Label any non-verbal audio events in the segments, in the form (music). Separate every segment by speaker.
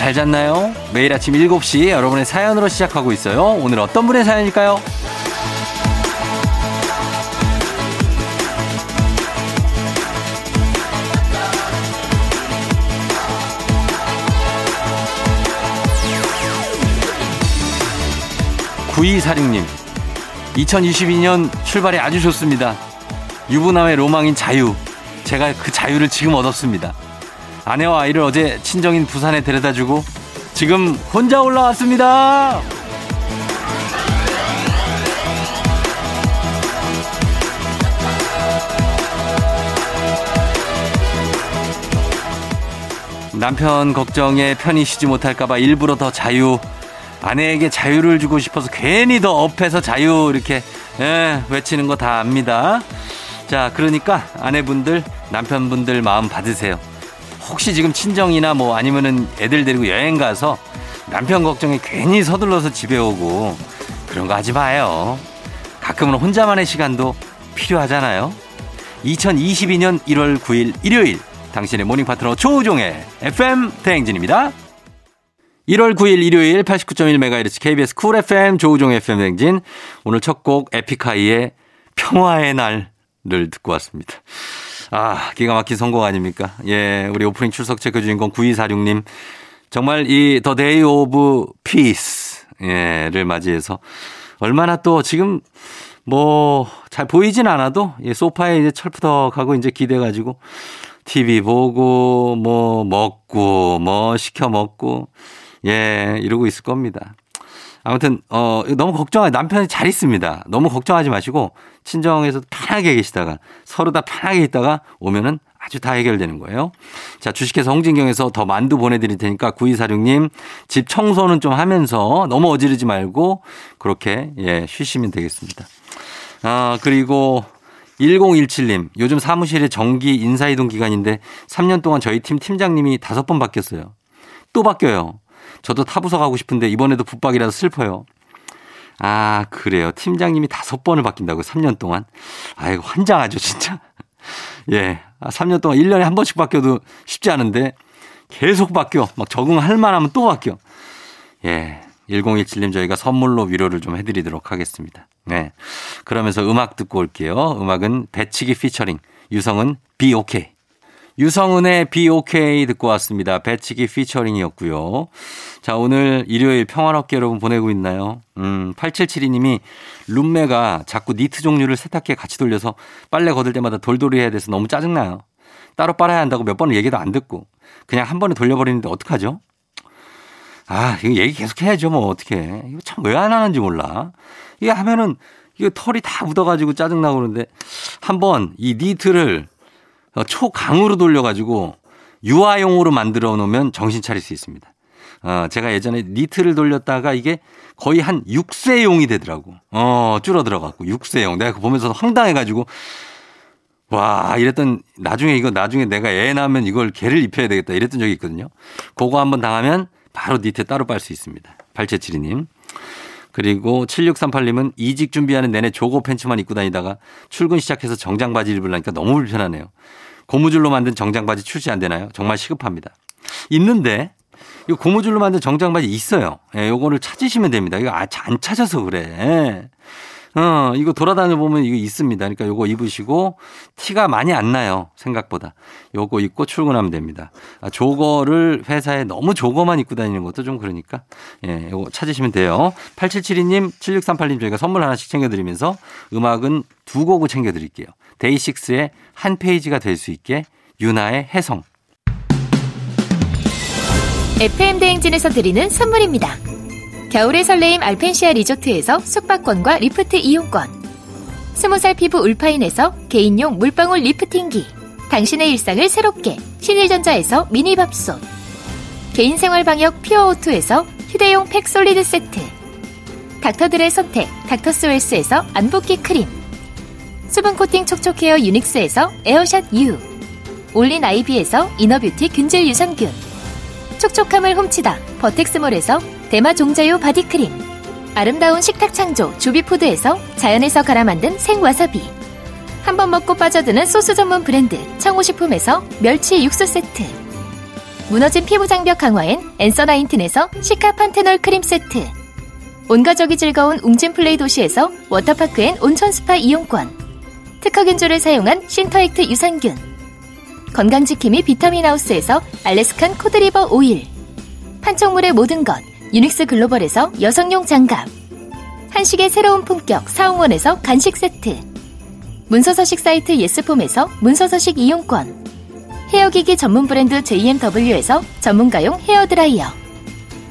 Speaker 1: 잘 잤나요? 매일 아침 7시 여러분의 사연으로 시작하고 있어요. 오늘 어떤 분의 사연일까요? 9246님, 2022년 출발이 아주 좋습니다. 유부남의 로망인 자유. 제가 그 자유를 지금 얻었습니다. 아내와 아이를 어제 친정인 부산에 데려다 주고 지금 혼자 올라왔습니다. 남편 걱정에 편히 쉬지 못할까봐 일부러 더 자유, 아내에게 자유를 주고 싶어서 괜히 더 업해서 자유 이렇게 예, 외치는 거 다 압니다. 자, 그러니까 아내분들, 남편분들 마음 받으세요. 혹시 지금 친정이나 뭐 아니면은 애들 데리고 여행 가서 남편 걱정에 괜히 서둘러서 집에 오고 그런 거 하지 마요. 가끔은 혼자만의 시간도 필요하잖아요. 2022년 1월 9일 일요일 당신의 모닝 파트너 조우종의 FM 대행진입니다. 1월 9일 일요일 89.1MHz KBS 쿨 FM 조우종 FM 대행진 오늘 첫 곡 에픽하이의 평화의 날을 듣고 왔습니다. 아, 기가 막힌 선곡 아닙니까? 예, 우리 오프닝 출석 체크 주인공 9246님. 정말 이 The Day of Peace 예를 맞이해서 얼마나 또 지금 뭐 잘 보이진 않아도 예, 소파에 이제 철푸덕하고 이제 기대 가지고 TV 보고 뭐 먹고 뭐 시켜 먹고 예, 이러고 있을 겁니다. 아무튼 어 너무 걱정하지 남편이 잘 있습니다. 너무 걱정하지 마시고 친정에서 편하게 계시다가 서로 다 편하게 있다가 오면은 아주 다 해결되는 거예요. 자, 주식회사 홍진경에서 더 만두 보내드릴 테니까 9246님 집 청소는 좀 하면서 너무 어지르지 말고 그렇게 예, 쉬시면 되겠습니다. 아, 그리고 1017님, 요즘 사무실에 정기 인사이동 기간인데 3년 동안 저희 팀 팀장님이 다섯 번 바뀌었어요. 또 바뀌어요. 저도 타부서 가고 싶은데 이번에도 붙박이라서 슬퍼요. 아, 그래요. 팀장님이 다섯 번을 바뀐다고 3년 동안. 아이고, 환장하죠, 진짜. (laughs) 예. 아, 3년 동안 1년에 한 번씩 바뀌어도 쉽지 않은데 계속 바뀌어. 막 적응할 만하면 또 바뀌어. 예. 1017님 저희가 선물로 위로를 좀 해드리도록 하겠습니다. 네. 그러면서 음악 듣고 올게요. 음악은 배치기 피처링. 유성은 Be OK. 유성은의 BOK 듣고 왔습니다. 배치기 피처링이었고요. 자, 오늘 일요일 평화롭게 여러분 보내고 있나요? 음, 8772님이 룸메가 자꾸 니트 종류를 세탁기에 같이 돌려서 빨래 걷을 때마다 돌돌이 해야 돼서 너무 짜증나요. 따로 빨아야 한다고 몇 번을 얘기도 안 듣고 그냥 한 번에 돌려버리는데 어떡하죠? 아, 이거 얘기 계속 해야죠. 뭐 어떻게. 이거 참 왜 안 하는지 몰라. 이게 하면은 이거 털이 다 묻어가지고 짜증나고 그러는데 한번 이 니트를 어, 초강으로 돌려가지고 유아용으로 만들어 놓으면 정신 차릴 수 있습니다. 어, 제가 예전에 니트를 돌렸다가 이게 거의 한 6세용이 되더라고. 어, 줄어 들어갖고 6세용. 내가 그거 보면서 황당해가지고 와, 이랬던, 나중에 이거, 나중에 내가 애 낳으면 이걸 개를 입혀야 되겠다. 이랬던 적이 있거든요. 그거 한번 당하면 바로 니트 따로 빨 수 있습니다. 8772님. 그리고 7638님은 이직 준비하는 내내 조거 팬츠만 입고 다니다가 출근 시작해서 정장 바지 입으려니까 너무 불편하네요. 고무줄로 만든 정장 바지 출시 안 되나요? 정말 시급합니다. 있는데 이 고무줄로 만든 정장 바지 있어요. 예, 요거를 찾으시면 됩니다. 이거 아, 안 찾아서 그래. 어, 이거 돌아다녀 보면 이거 있습니다. 그러니까 요거 입으시고 티가 많이 안 나요. 생각보다. 요거 입고 출근하면 됩니다. 아, 조거를 회사에 너무 조거만 입고 다니는 것도 좀 그러니까 예, 요거 찾으시면 돼요. 8772님, 7638님 저희가 선물 하나씩 챙겨 드리면서 음악은 두 곡을 챙겨 드릴게요. 데이식스의 한 페이지가 될 수 있게 윤하의 혜성.
Speaker 2: FM 대행진에서 드리는 선물입니다. 겨울의 설레임 알펜시아 리조트에서 숙박권과 리프트 이용권. 스무 살 피부 울파인에서 개인용 물방울 리프팅기. 당신의 일상을 새롭게 신일전자에서 미니밥솥. 개인생활 방역 피어오투에서 휴대용 팩 솔리드 세트. 닥터들의 선택 닥터스웰스에서 안붓기 크림. 수분 코팅 촉촉헤어 유닉스에서 에어샷 U. 올린 아이비에서 이너뷰티 균질 유산균. 촉촉함을 훔치다 버텍스몰에서 대마 종자유 바디크림 아름다운 식탁 창조 주비푸드에서 자연에서 갈아 만든 생와사비 한 번 먹고 빠져드는 소스 전문 브랜드 청호식품에서 멸치 육수 세트 무너진 피부 장벽 강화엔 엔서 나인틴에서 시카 판테놀 크림 세트. 온가족이 즐거운 웅진 플레이 도시에서 워터파크엔 온천 스파 이용권. 특허 균조를 사용한 신터액트 유산균. 건강지킴이 비타민 하우스에서 알래스칸 코드리버 오일. 판촉물의 모든 것 유닉스 글로벌에서 여성용 장갑. 한식의 새로운 품격 사홍원에서 간식 세트. 문서서식 사이트 예스폼에서 문서서식 이용권. 헤어기기 전문 브랜드 JMW에서 전문가용 헤어드라이어.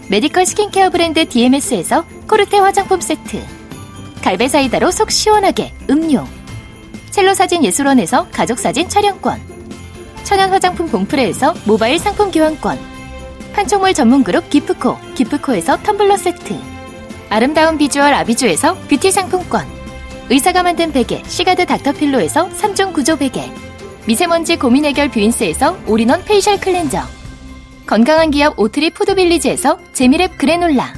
Speaker 2: 메디컬 스킨케어 브랜드 DMS에서 코르테 화장품 세트. 갈배사이다로 속 시원하게 음료. 첼로 사진 예술원에서 가족사진 촬영권. 천연 화장품 봉프레에서 모바일 상품 교환권. 판촉물 전문 그룹 기프코, 기프코에서 텀블러 세트. 아름다운 비주얼 아비주에서 뷰티 상품권. 의사가 만든 베개, 시가드 닥터필로에서 3종 구조 베개. 미세먼지 고민 해결 뷰인스에서 올인원 facial 클렌저. 건강한 기업 오트리 푸드빌리지에서 재미랩 그래놀라.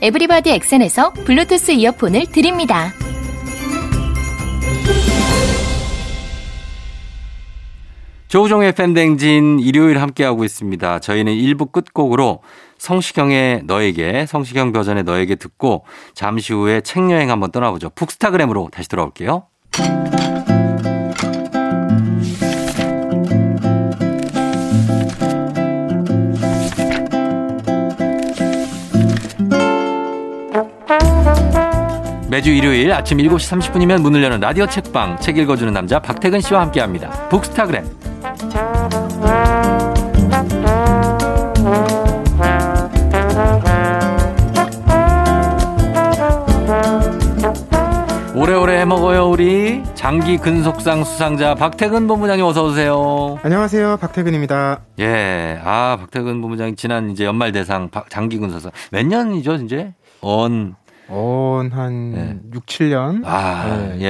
Speaker 2: 에브리바디 엑센에서 블루투스 이어폰을 드립니다.
Speaker 1: 조우종의 FM 대행진 일요일 함께하고 있습니다. 저희는 1부 끝곡으로 성시경의 너에게, 성시경 버전의 너에게 듣고 잠시 후에 책 여행 한번 떠나보죠. 북스타그램으로 다시 돌아올게요. 매주 일요일 아침 7시 30분이면 문을 여는 라디오 책방 책 읽어주는 남자 박태근 씨와 함께합니다. 북스타그램 오래오래 해먹어요 우리 장기 근속상 수상자 박태근 본부장님 어서 오세요.
Speaker 3: 안녕하세요. 박태근입니다.
Speaker 1: 예, 아 박태근 본부장이 지난 이제 연말 대상 장기 근속상 몇 년이죠 이제? 언
Speaker 3: 온, 한
Speaker 1: 네.
Speaker 3: 6, 7년.
Speaker 1: 아,
Speaker 3: 네.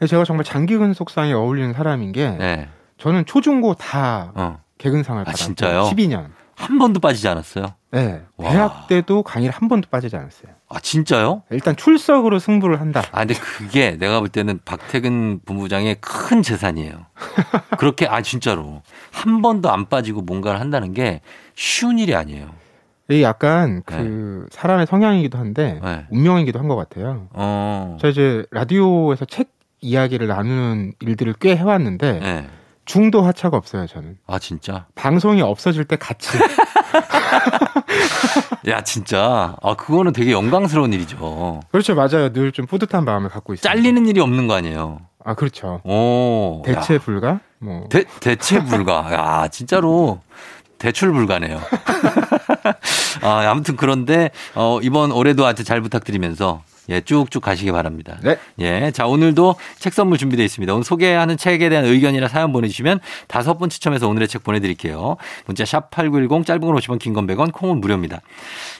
Speaker 1: 예.
Speaker 3: 제가 정말 장기 근 속상에 어울리는 사람인 게,
Speaker 1: 예.
Speaker 3: 저는 초중고 다
Speaker 1: 어.
Speaker 3: 개근상을
Speaker 1: 아,
Speaker 3: 받았고
Speaker 1: 진짜요?
Speaker 3: 12년.
Speaker 1: 한 번도 빠지지 않았어요.
Speaker 3: 네.
Speaker 1: 와.
Speaker 3: 대학 때도 강의를 한 번도 빠지지 않았어요.
Speaker 1: 아, 진짜요?
Speaker 3: 일단 출석으로 승부를 한다.
Speaker 1: 아, 근데 그게 내가 볼 때는 박태근 본부장의 큰 재산이에요. (laughs) 그렇게, 아, 진짜로. 한 번도 안 빠지고 뭔가를 한다는 게 쉬운 일이 아니에요.
Speaker 3: 이게 약간 그 사람의 성향이기도 한데
Speaker 1: 네.
Speaker 3: 운명이기도 한 것 같아요.
Speaker 1: 어.
Speaker 3: 저 이제 라디오에서 책 이야기를 나누는 일들을 꽤 해왔는데
Speaker 1: 네.
Speaker 3: 중도 하차가 없어요. 저는
Speaker 1: 아, 진짜?
Speaker 3: 방송이 없어질 때 같이 (laughs)
Speaker 1: 야, 진짜. 아, 그거는 되게 영광스러운 일이죠.
Speaker 3: 그렇죠 맞아요. 늘 좀 뿌듯한 마음을 갖고 있어요.
Speaker 1: 잘리는 일이 없는 거 아니에요.
Speaker 3: 아 그렇죠.
Speaker 1: 오.
Speaker 3: 대체
Speaker 1: 야.
Speaker 3: 불가? 뭐
Speaker 1: 대, 대체 불가. 야, 진짜로 대출 불가네요. (laughs) 아, 아무튼 그런데 어, 이번 올해도 아주 잘 부탁드리면서 예, 쭉쭉 가시기 바랍니다.
Speaker 3: 네.
Speaker 1: 예, 자, 오늘도 책 선물 준비되어 있습니다. 오늘 소개하는 책에 대한 의견이나 사연 보내주시면 다섯 분 추첨해서 오늘의 책 보내드릴게요. 문자 샵 8910 짧은 건 50원, 긴 건 100원, 콩은 무료입니다.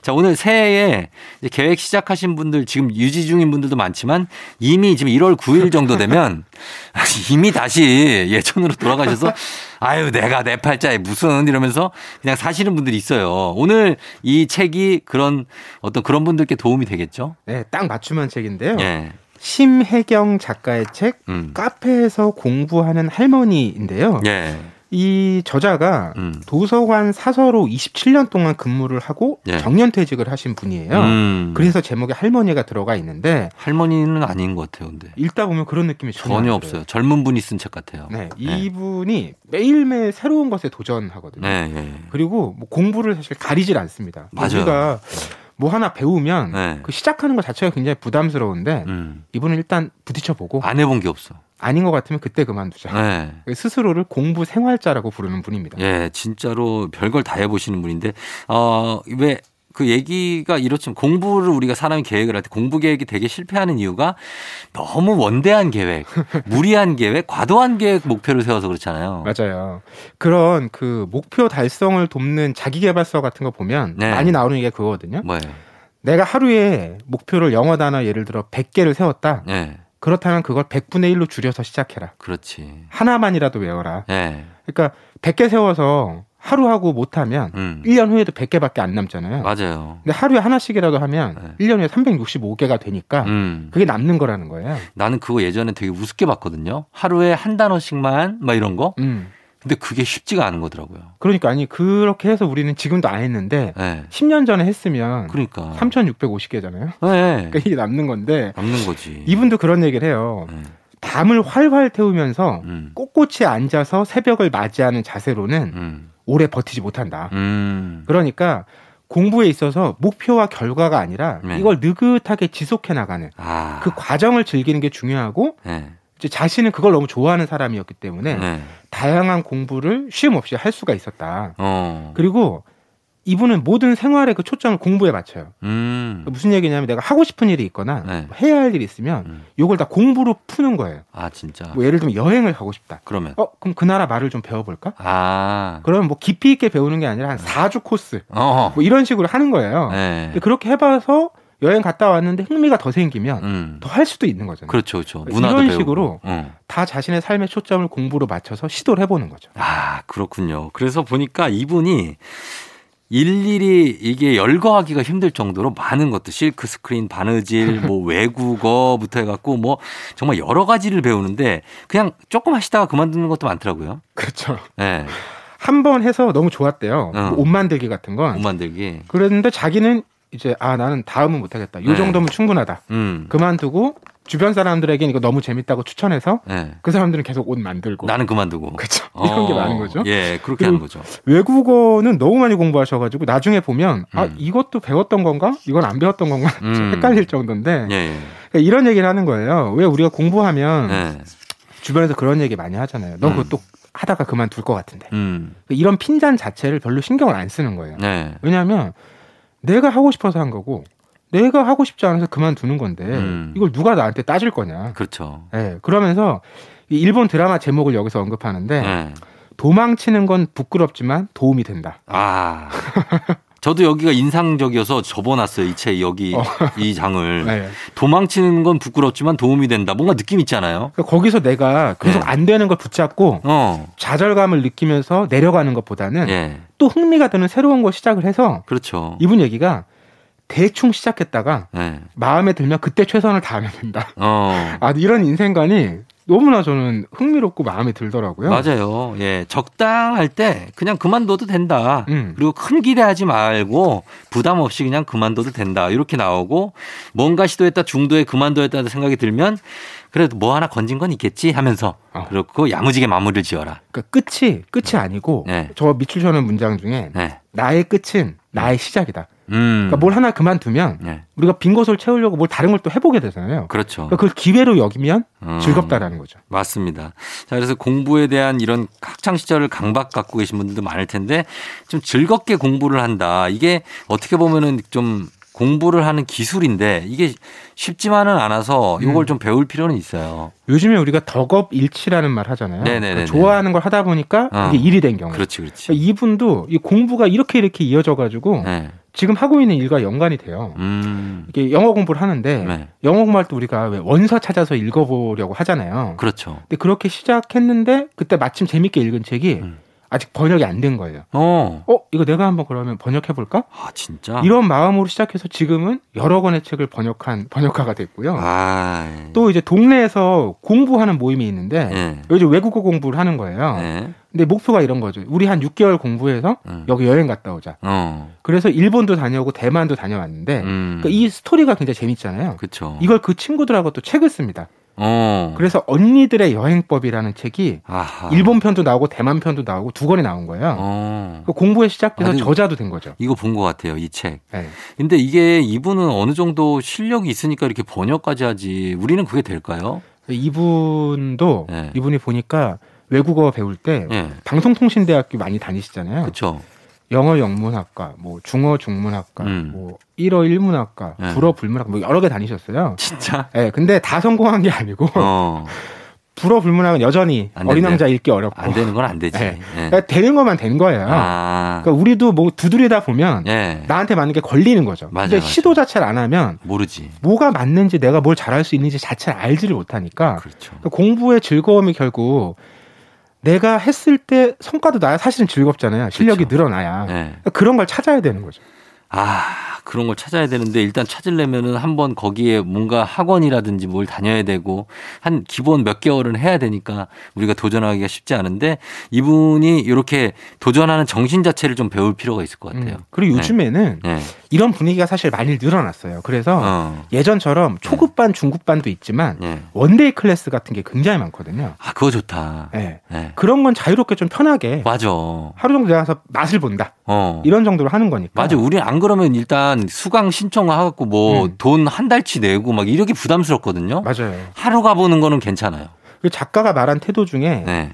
Speaker 1: 자, 오늘 새해에 계획 시작하신 분들 지금 유지 중인 분들도 많지만 이미 지금 1월 9일 정도 되면 (laughs) 이미 다시 예전으로 돌아가셔서 아유, 내가 내 팔자에 무슨 이러면서 그냥 사시는 분들이 있어요. 오늘 이 책이 그런 어떤 그런 분들께 도움이 되겠죠?
Speaker 3: 네, 딱 맞춤한 책인데요.
Speaker 1: 예.
Speaker 3: 심혜경 작가의 책
Speaker 1: 음.
Speaker 3: 카페에서 공부하는 할머니인데요.
Speaker 1: 예.
Speaker 3: 이 저자가
Speaker 1: 음.
Speaker 3: 도서관 사서로 27년 동안 근무를 하고
Speaker 1: 예.
Speaker 3: 정년 퇴직을 하신 분이에요.
Speaker 1: 음.
Speaker 3: 그래서 제목에 할머니가 들어가 있는데
Speaker 1: 할머니는 아닌 것 같아요, 근데.
Speaker 3: 읽다 보면 그런 느낌이 전혀,
Speaker 1: 전혀
Speaker 3: 안
Speaker 1: 없어요. 젊은 분이 쓴 책 같아요.
Speaker 3: 네, 이분이 매일매일 새로운 것에 도전하거든요.
Speaker 1: 네, 예.
Speaker 3: 그리고 뭐 공부를 사실 가리질 않습니다.
Speaker 1: 맞아요.
Speaker 3: 우리가 뭐 하나 배우면
Speaker 1: 네.
Speaker 3: 그 시작하는 것 자체가 굉장히 부담스러운데
Speaker 1: 음.
Speaker 3: 이분은 일단 부딪혀 보고
Speaker 1: 안 해본 게 없어.
Speaker 3: 아닌 것 같으면 그때 그만두자.
Speaker 1: 네.
Speaker 3: 스스로를 공부 생활자라고 부르는 분입니다.
Speaker 1: 예, 진짜로 별걸 다 해보시는 분인데, 어, 왜, 그 얘기가 이렇지만 공부를 우리가 사람이 계획을 할 때 공부 계획이 되게 실패하는 이유가 너무 원대한 계획, (laughs) 무리한 계획, 과도한 계획 목표를 세워서 그렇잖아요.
Speaker 3: 맞아요. 그런 그 목표 달성을 돕는 자기개발서 같은 거 보면
Speaker 1: 네.
Speaker 3: 많이 나오는 게 그거거든요.
Speaker 1: 뭐예요?
Speaker 3: 내가 하루에 목표를 영어 단어 예를 들어 100개를 세웠다.
Speaker 1: 예,
Speaker 3: 그렇다면 그걸 100분의 1로 줄여서 시작해라.
Speaker 1: 그렇지.
Speaker 3: 하나만이라도 외워라.
Speaker 1: 예,
Speaker 3: 그러니까 100개 세워서 하루 하고 못하면
Speaker 1: 음.
Speaker 3: 1년 후에도 100개밖에 안 남잖아요.
Speaker 1: 맞아요.
Speaker 3: 근데 하루에 하나씩이라도 하면
Speaker 1: 네.
Speaker 3: 1년 후에 365개가 되니까
Speaker 1: 음.
Speaker 3: 그게 남는 거라는 거예요.
Speaker 1: 나는 그거 예전에 되게 우습게 봤거든요. 하루에 한 단어씩만, 막 이런 거.
Speaker 3: 음.
Speaker 1: 근데 그게 쉽지가 않은 거더라고요.
Speaker 3: 그러니까 아니 그렇게 해서 우리는 지금도 안 했는데
Speaker 1: 네.
Speaker 3: 10년 전에 했으면
Speaker 1: 그러니까.
Speaker 3: 3,650개잖아요.
Speaker 1: 네.
Speaker 3: 그러니까 이게 남는 건데
Speaker 1: 남는 거지.
Speaker 3: 이분도 그런 얘기를 해요.
Speaker 1: 네.
Speaker 3: 밤을 활활 태우면서
Speaker 1: 음.
Speaker 3: 꼿꼿이 앉아서 새벽을 맞이하는 자세로는
Speaker 1: 음.
Speaker 3: 오래 버티지 못한다.
Speaker 1: 음.
Speaker 3: 그러니까 공부에 있어서 목표와 결과가 아니라
Speaker 1: 네.
Speaker 3: 이걸 느긋하게 지속해 나가는
Speaker 1: 아.
Speaker 3: 그 과정을 즐기는 게 중요하고
Speaker 1: 네.
Speaker 3: 자신은 그걸 너무 좋아하는 사람이었기 때문에
Speaker 1: 네.
Speaker 3: 다양한 공부를 쉼 없이 할 수가 있었다.
Speaker 1: 어.
Speaker 3: 그리고 이분은 모든 생활의 그 초점을 공부에 맞춰요.
Speaker 1: 음.
Speaker 3: 무슨 얘기냐면 내가 하고 싶은 일이 있거나
Speaker 1: 네.
Speaker 3: 뭐 해야 할 일이 있으면
Speaker 1: 음.
Speaker 3: 요걸 다 공부로 푸는 거예요.
Speaker 1: 아, 진짜.
Speaker 3: 뭐 예를 들면 여행을 가고 싶다.
Speaker 1: 그러면.
Speaker 3: 어, 그럼 그 나라 말을 좀 배워볼까?
Speaker 1: 아.
Speaker 3: 그러면 뭐 깊이 있게 배우는 게 아니라 한 4주 코스.
Speaker 1: 어.
Speaker 3: 뭐 이런 식으로 하는 거예요.
Speaker 1: 네.
Speaker 3: 그렇게 해봐서 여행 갔다 왔는데 흥미가 더 생기면
Speaker 1: 음.
Speaker 3: 더할 수도 있는 거잖아요.
Speaker 1: 그렇죠, 그렇죠.
Speaker 3: 이런
Speaker 1: 문화도 배우고.
Speaker 3: 식으로
Speaker 1: 어.
Speaker 3: 다 자신의 삶의 초점을 공부로 맞춰서 시도를 해보는 거죠.
Speaker 1: 아, 그렇군요. 그래서 보니까 이분이 일일이 이게 열거하기가 힘들 정도로 많은 것도 실크 스크린, 바느질, (laughs) 뭐 외국어부터 해갖고 뭐 정말 여러 가지를 배우는데 그냥 조금 하시다가 그만두는 것도 많더라고요.
Speaker 3: 그렇죠.
Speaker 1: 예.
Speaker 3: 한번 해서 너무 좋았대요.
Speaker 1: 어.
Speaker 3: 뭐옷 만들기 같은 건.
Speaker 1: 옷 만들기.
Speaker 3: 그랬는데 자기는 이제 아 나는 다음은 못하겠다. 이
Speaker 1: 네.
Speaker 3: 정도면 충분하다.
Speaker 1: 음.
Speaker 3: 그만두고 주변 사람들에겐 이거 너무 재밌다고 추천해서
Speaker 1: 예.
Speaker 3: 그 사람들은 계속 옷 만들고.
Speaker 1: 나는 그만두고.
Speaker 3: 그렇죠. 이런 게
Speaker 1: 어,
Speaker 3: 많은 거죠.
Speaker 1: 예, 그렇게 하는 거죠.
Speaker 3: 외국어는 너무 많이 공부하셔가지고 나중에 보면 아
Speaker 1: 음.
Speaker 3: 이것도 배웠던 건가? 이건 안 배웠던 건가? (laughs)
Speaker 1: 음.
Speaker 3: 헷갈릴 정도인데
Speaker 1: 예, 예.
Speaker 3: 그러니까 이런 얘기를 하는 거예요. 왜 우리가 공부하면
Speaker 1: 예.
Speaker 3: 주변에서 그런 얘기 많이 하잖아요. 너
Speaker 1: 음.
Speaker 3: 그것도 하다가 그만둘 것 같은데.
Speaker 1: 음.
Speaker 3: 이런 핀잔 자체를 별로 신경을 안 쓰는 거예요.
Speaker 1: 네.
Speaker 3: 왜냐하면 내가 하고 싶어서 한 거고 내가 하고 싶지 않아서 그만두는 건데
Speaker 1: 음.
Speaker 3: 이걸 누가 나한테 따질 거냐.
Speaker 1: 그렇죠.
Speaker 3: 예, 그러면서 이 일본 드라마 제목을 여기서 언급하는데
Speaker 1: 예.
Speaker 3: 도망치는 건 부끄럽지만 도움이 된다.
Speaker 1: 아. (laughs) 저도 여기가 인상적이어서 접어놨어요. 이 책 여기
Speaker 3: 어.
Speaker 1: 이 장을
Speaker 3: 예.
Speaker 1: 도망치는 건 부끄럽지만 도움이 된다. 뭔가 느낌 있잖아요.
Speaker 3: 그러니까 거기서 내가 계속
Speaker 1: 네.
Speaker 3: 안 되는 걸 붙잡고
Speaker 1: 어,
Speaker 3: 좌절감을 느끼면서 내려가는 것보다는
Speaker 1: 예,
Speaker 3: 또 흥미가 드는 새로운 걸 시작을 해서
Speaker 1: 그렇죠.
Speaker 3: 이분 얘기가 대충 시작했다가
Speaker 1: 예,
Speaker 3: 마음에 들면 그때 최선을 다하면 된다.
Speaker 1: 어, (laughs)
Speaker 3: 아 이런 인생관이 너무나 저는 흥미롭고 마음에 들더라고요.
Speaker 1: 맞아요. 예, 적당할 때 그냥 그만둬도 된다.
Speaker 3: 음.
Speaker 1: 그리고 큰 기대하지 말고 부담 없이 그냥 그만둬도 된다. 이렇게 나오고 뭔가 시도했다 중도에 그만둬야겠다는 생각이 들면 그래도 뭐 하나 건진 건 있겠지 하면서
Speaker 3: 어.
Speaker 1: 그렇고 야무지게 마무리를 지어라.
Speaker 3: 그러니까 끝이 끝이 아니고
Speaker 1: 네.
Speaker 3: 저 밑줄 쳐는 문장 중에
Speaker 1: 네.
Speaker 3: 나의 끝은 나의 시작이다.
Speaker 1: 음.
Speaker 3: 그러니까 뭘 하나 그만두면
Speaker 1: 네.
Speaker 3: 우리가 빈 곳을 채우려고 뭘 다른 걸 또 해보게 되잖아요.
Speaker 1: 그렇죠.
Speaker 3: 그러니까 그걸 기회로 여기면
Speaker 1: 음.
Speaker 3: 즐겁다라는 거죠.
Speaker 1: 맞습니다. 자, 그래서 공부에 대한 이런 학창 시절을 강박 갖고 계신 분들도 많을 텐데 좀 즐겁게 공부를 한다. 이게 어떻게 보면은 좀 공부를 하는 기술인데 이게 쉽지만은 않아서 이걸
Speaker 3: 음.
Speaker 1: 좀 배울 필요는 있어요.
Speaker 3: 요즘에 우리가 덕업일치라는 말 하잖아요. 그러니까 좋아하는 걸 하다 보니까
Speaker 1: 어.
Speaker 3: 이게 일이 된 경우.
Speaker 1: 그렇지, 그렇지.
Speaker 3: 그러니까 이분도 이 공부가 이렇게 이렇게 이어져 가지고
Speaker 1: 네.
Speaker 3: 지금 하고 있는 일과 연관이 돼요.
Speaker 1: 음.
Speaker 3: 이게 영어 공부를 하는데
Speaker 1: 네.
Speaker 3: 영어 공부할 때 우리가 왜 원서 찾아서 읽어보려고 하잖아요.
Speaker 1: 그렇죠.
Speaker 3: 근데 그렇게 시작했는데 그때 마침 재밌게 읽은 책이
Speaker 1: 음.
Speaker 3: 아직 번역이 안 된 거예요.
Speaker 1: 어.
Speaker 3: 어 이거 내가 한번 그러면 번역해 볼까?
Speaker 1: 아, 진짜.
Speaker 3: 이런 마음으로 시작해서 지금은 여러 권의 책을 번역한 번역가가 됐고요.
Speaker 1: 아.
Speaker 3: 또 이제 동네에서 공부하는 모임이 있는데
Speaker 1: 예.
Speaker 3: 요즘 외국어 공부를 하는 거예요.
Speaker 1: 네.
Speaker 3: 근데 목표가 이런 거죠. 우리 한 6개월 공부해서
Speaker 1: 음.
Speaker 3: 여기 여행 갔다 오자.
Speaker 1: 어.
Speaker 3: 그래서 일본도 다녀오고 대만도 다녀왔는데
Speaker 1: 음.
Speaker 3: 그러니까 이 스토리가 굉장히 재밌잖아요.
Speaker 1: 그렇죠.
Speaker 3: 이걸 그 친구들하고 또 책을 씁니다.
Speaker 1: 어.
Speaker 3: 그래서 언니들의 여행법이라는 책이
Speaker 1: 아하.
Speaker 3: 일본 편도 나오고 대만 편도 나오고 두 권이 나온 거예요.
Speaker 1: 어.
Speaker 3: 그 공부에 시작해서
Speaker 1: 아니,
Speaker 3: 저자도 된 거죠.
Speaker 1: 이거 본 것 같아요, 이 책.
Speaker 3: 네.
Speaker 1: 근데 이게 이분은 어느 정도 실력이 있으니까 이렇게 번역까지 하지. 우리는 그게 될까요?
Speaker 3: 이분도
Speaker 1: 네.
Speaker 3: 이분이 보니까 외국어 배울 때
Speaker 1: 예.
Speaker 3: 방송통신대학교 많이 다니시잖아요.
Speaker 1: 그렇죠.
Speaker 3: 영어 영문학과, 뭐 중어 중문학과,
Speaker 1: 음.
Speaker 3: 뭐 일어 일문학과,
Speaker 1: 네.
Speaker 3: 불어 불문학과 뭐 여러 개 다니셨어요.
Speaker 1: 진짜?
Speaker 3: 예, 근데 다 성공한 게 아니고
Speaker 1: 어. (laughs)
Speaker 3: 불어 불문학은 여전히
Speaker 1: 안
Speaker 3: 어린. 왕자 읽기 어렵고
Speaker 1: 안 되는 건 안 되지.
Speaker 3: 네.
Speaker 1: 예.
Speaker 3: 그러니까 되는 것만 된 거예요.
Speaker 1: 아.
Speaker 3: 그러니까 우리도 뭐 두드리다 보면
Speaker 1: 예.
Speaker 3: 나한테 맞는 게 걸리는 거죠.
Speaker 1: 맞아요,
Speaker 3: 근데
Speaker 1: 맞아요.
Speaker 3: 시도 자체를 안 하면
Speaker 1: 모르지.
Speaker 3: 뭐가 맞는지 내가 뭘 잘할 수 있는지 자체를 알지를 못하니까
Speaker 1: 그렇죠.
Speaker 3: 그러니까 공부의 즐거움이 결국 내가 했을 때 성과도 나야 사실은 즐겁잖아요. 실력이
Speaker 1: 그렇죠.
Speaker 3: 늘어나야
Speaker 1: 예.
Speaker 3: 그러니까 그런 걸 찾아야 되는 거죠.
Speaker 1: 아, 그런 걸 찾아야 되는데 일단 찾으려면은 한번 거기에 뭔가 학원이라든지 뭘 다녀야 되고 한 기본 몇 개월은 해야 되니까 우리가 도전하기가 쉽지 않은데 이분이 이렇게 도전하는 정신 자체를 좀 배울 필요가 있을 것 같아요.
Speaker 3: 음, 그리고
Speaker 1: 네.
Speaker 3: 요즘에는
Speaker 1: 네.
Speaker 3: 이런 분위기가 사실 많이 늘어났어요. 그래서
Speaker 1: 어.
Speaker 3: 예전처럼 초급반, 중급반도 있지만
Speaker 1: 네.
Speaker 3: one-day class 같은 게 굉장히 많거든요.
Speaker 1: 아, 그거 좋다.
Speaker 3: 네.
Speaker 1: 네.
Speaker 3: 그런 건 자유롭게 좀 편하게
Speaker 1: 맞아.
Speaker 3: 하루 정도 나가서 맛을 본다.
Speaker 1: 어.
Speaker 3: 이런 정도로 하는 거니까.
Speaker 1: 맞아. 우리 안 그러면 일단 수강 신청하고 뭐
Speaker 3: 음.
Speaker 1: 돈한 달치 내고 막 이렇게 부담스럽거든요.
Speaker 3: 맞아요.
Speaker 1: 하루 가보는 거는 괜찮아요.
Speaker 3: 그 작가가 말한 태도 중에
Speaker 1: 네.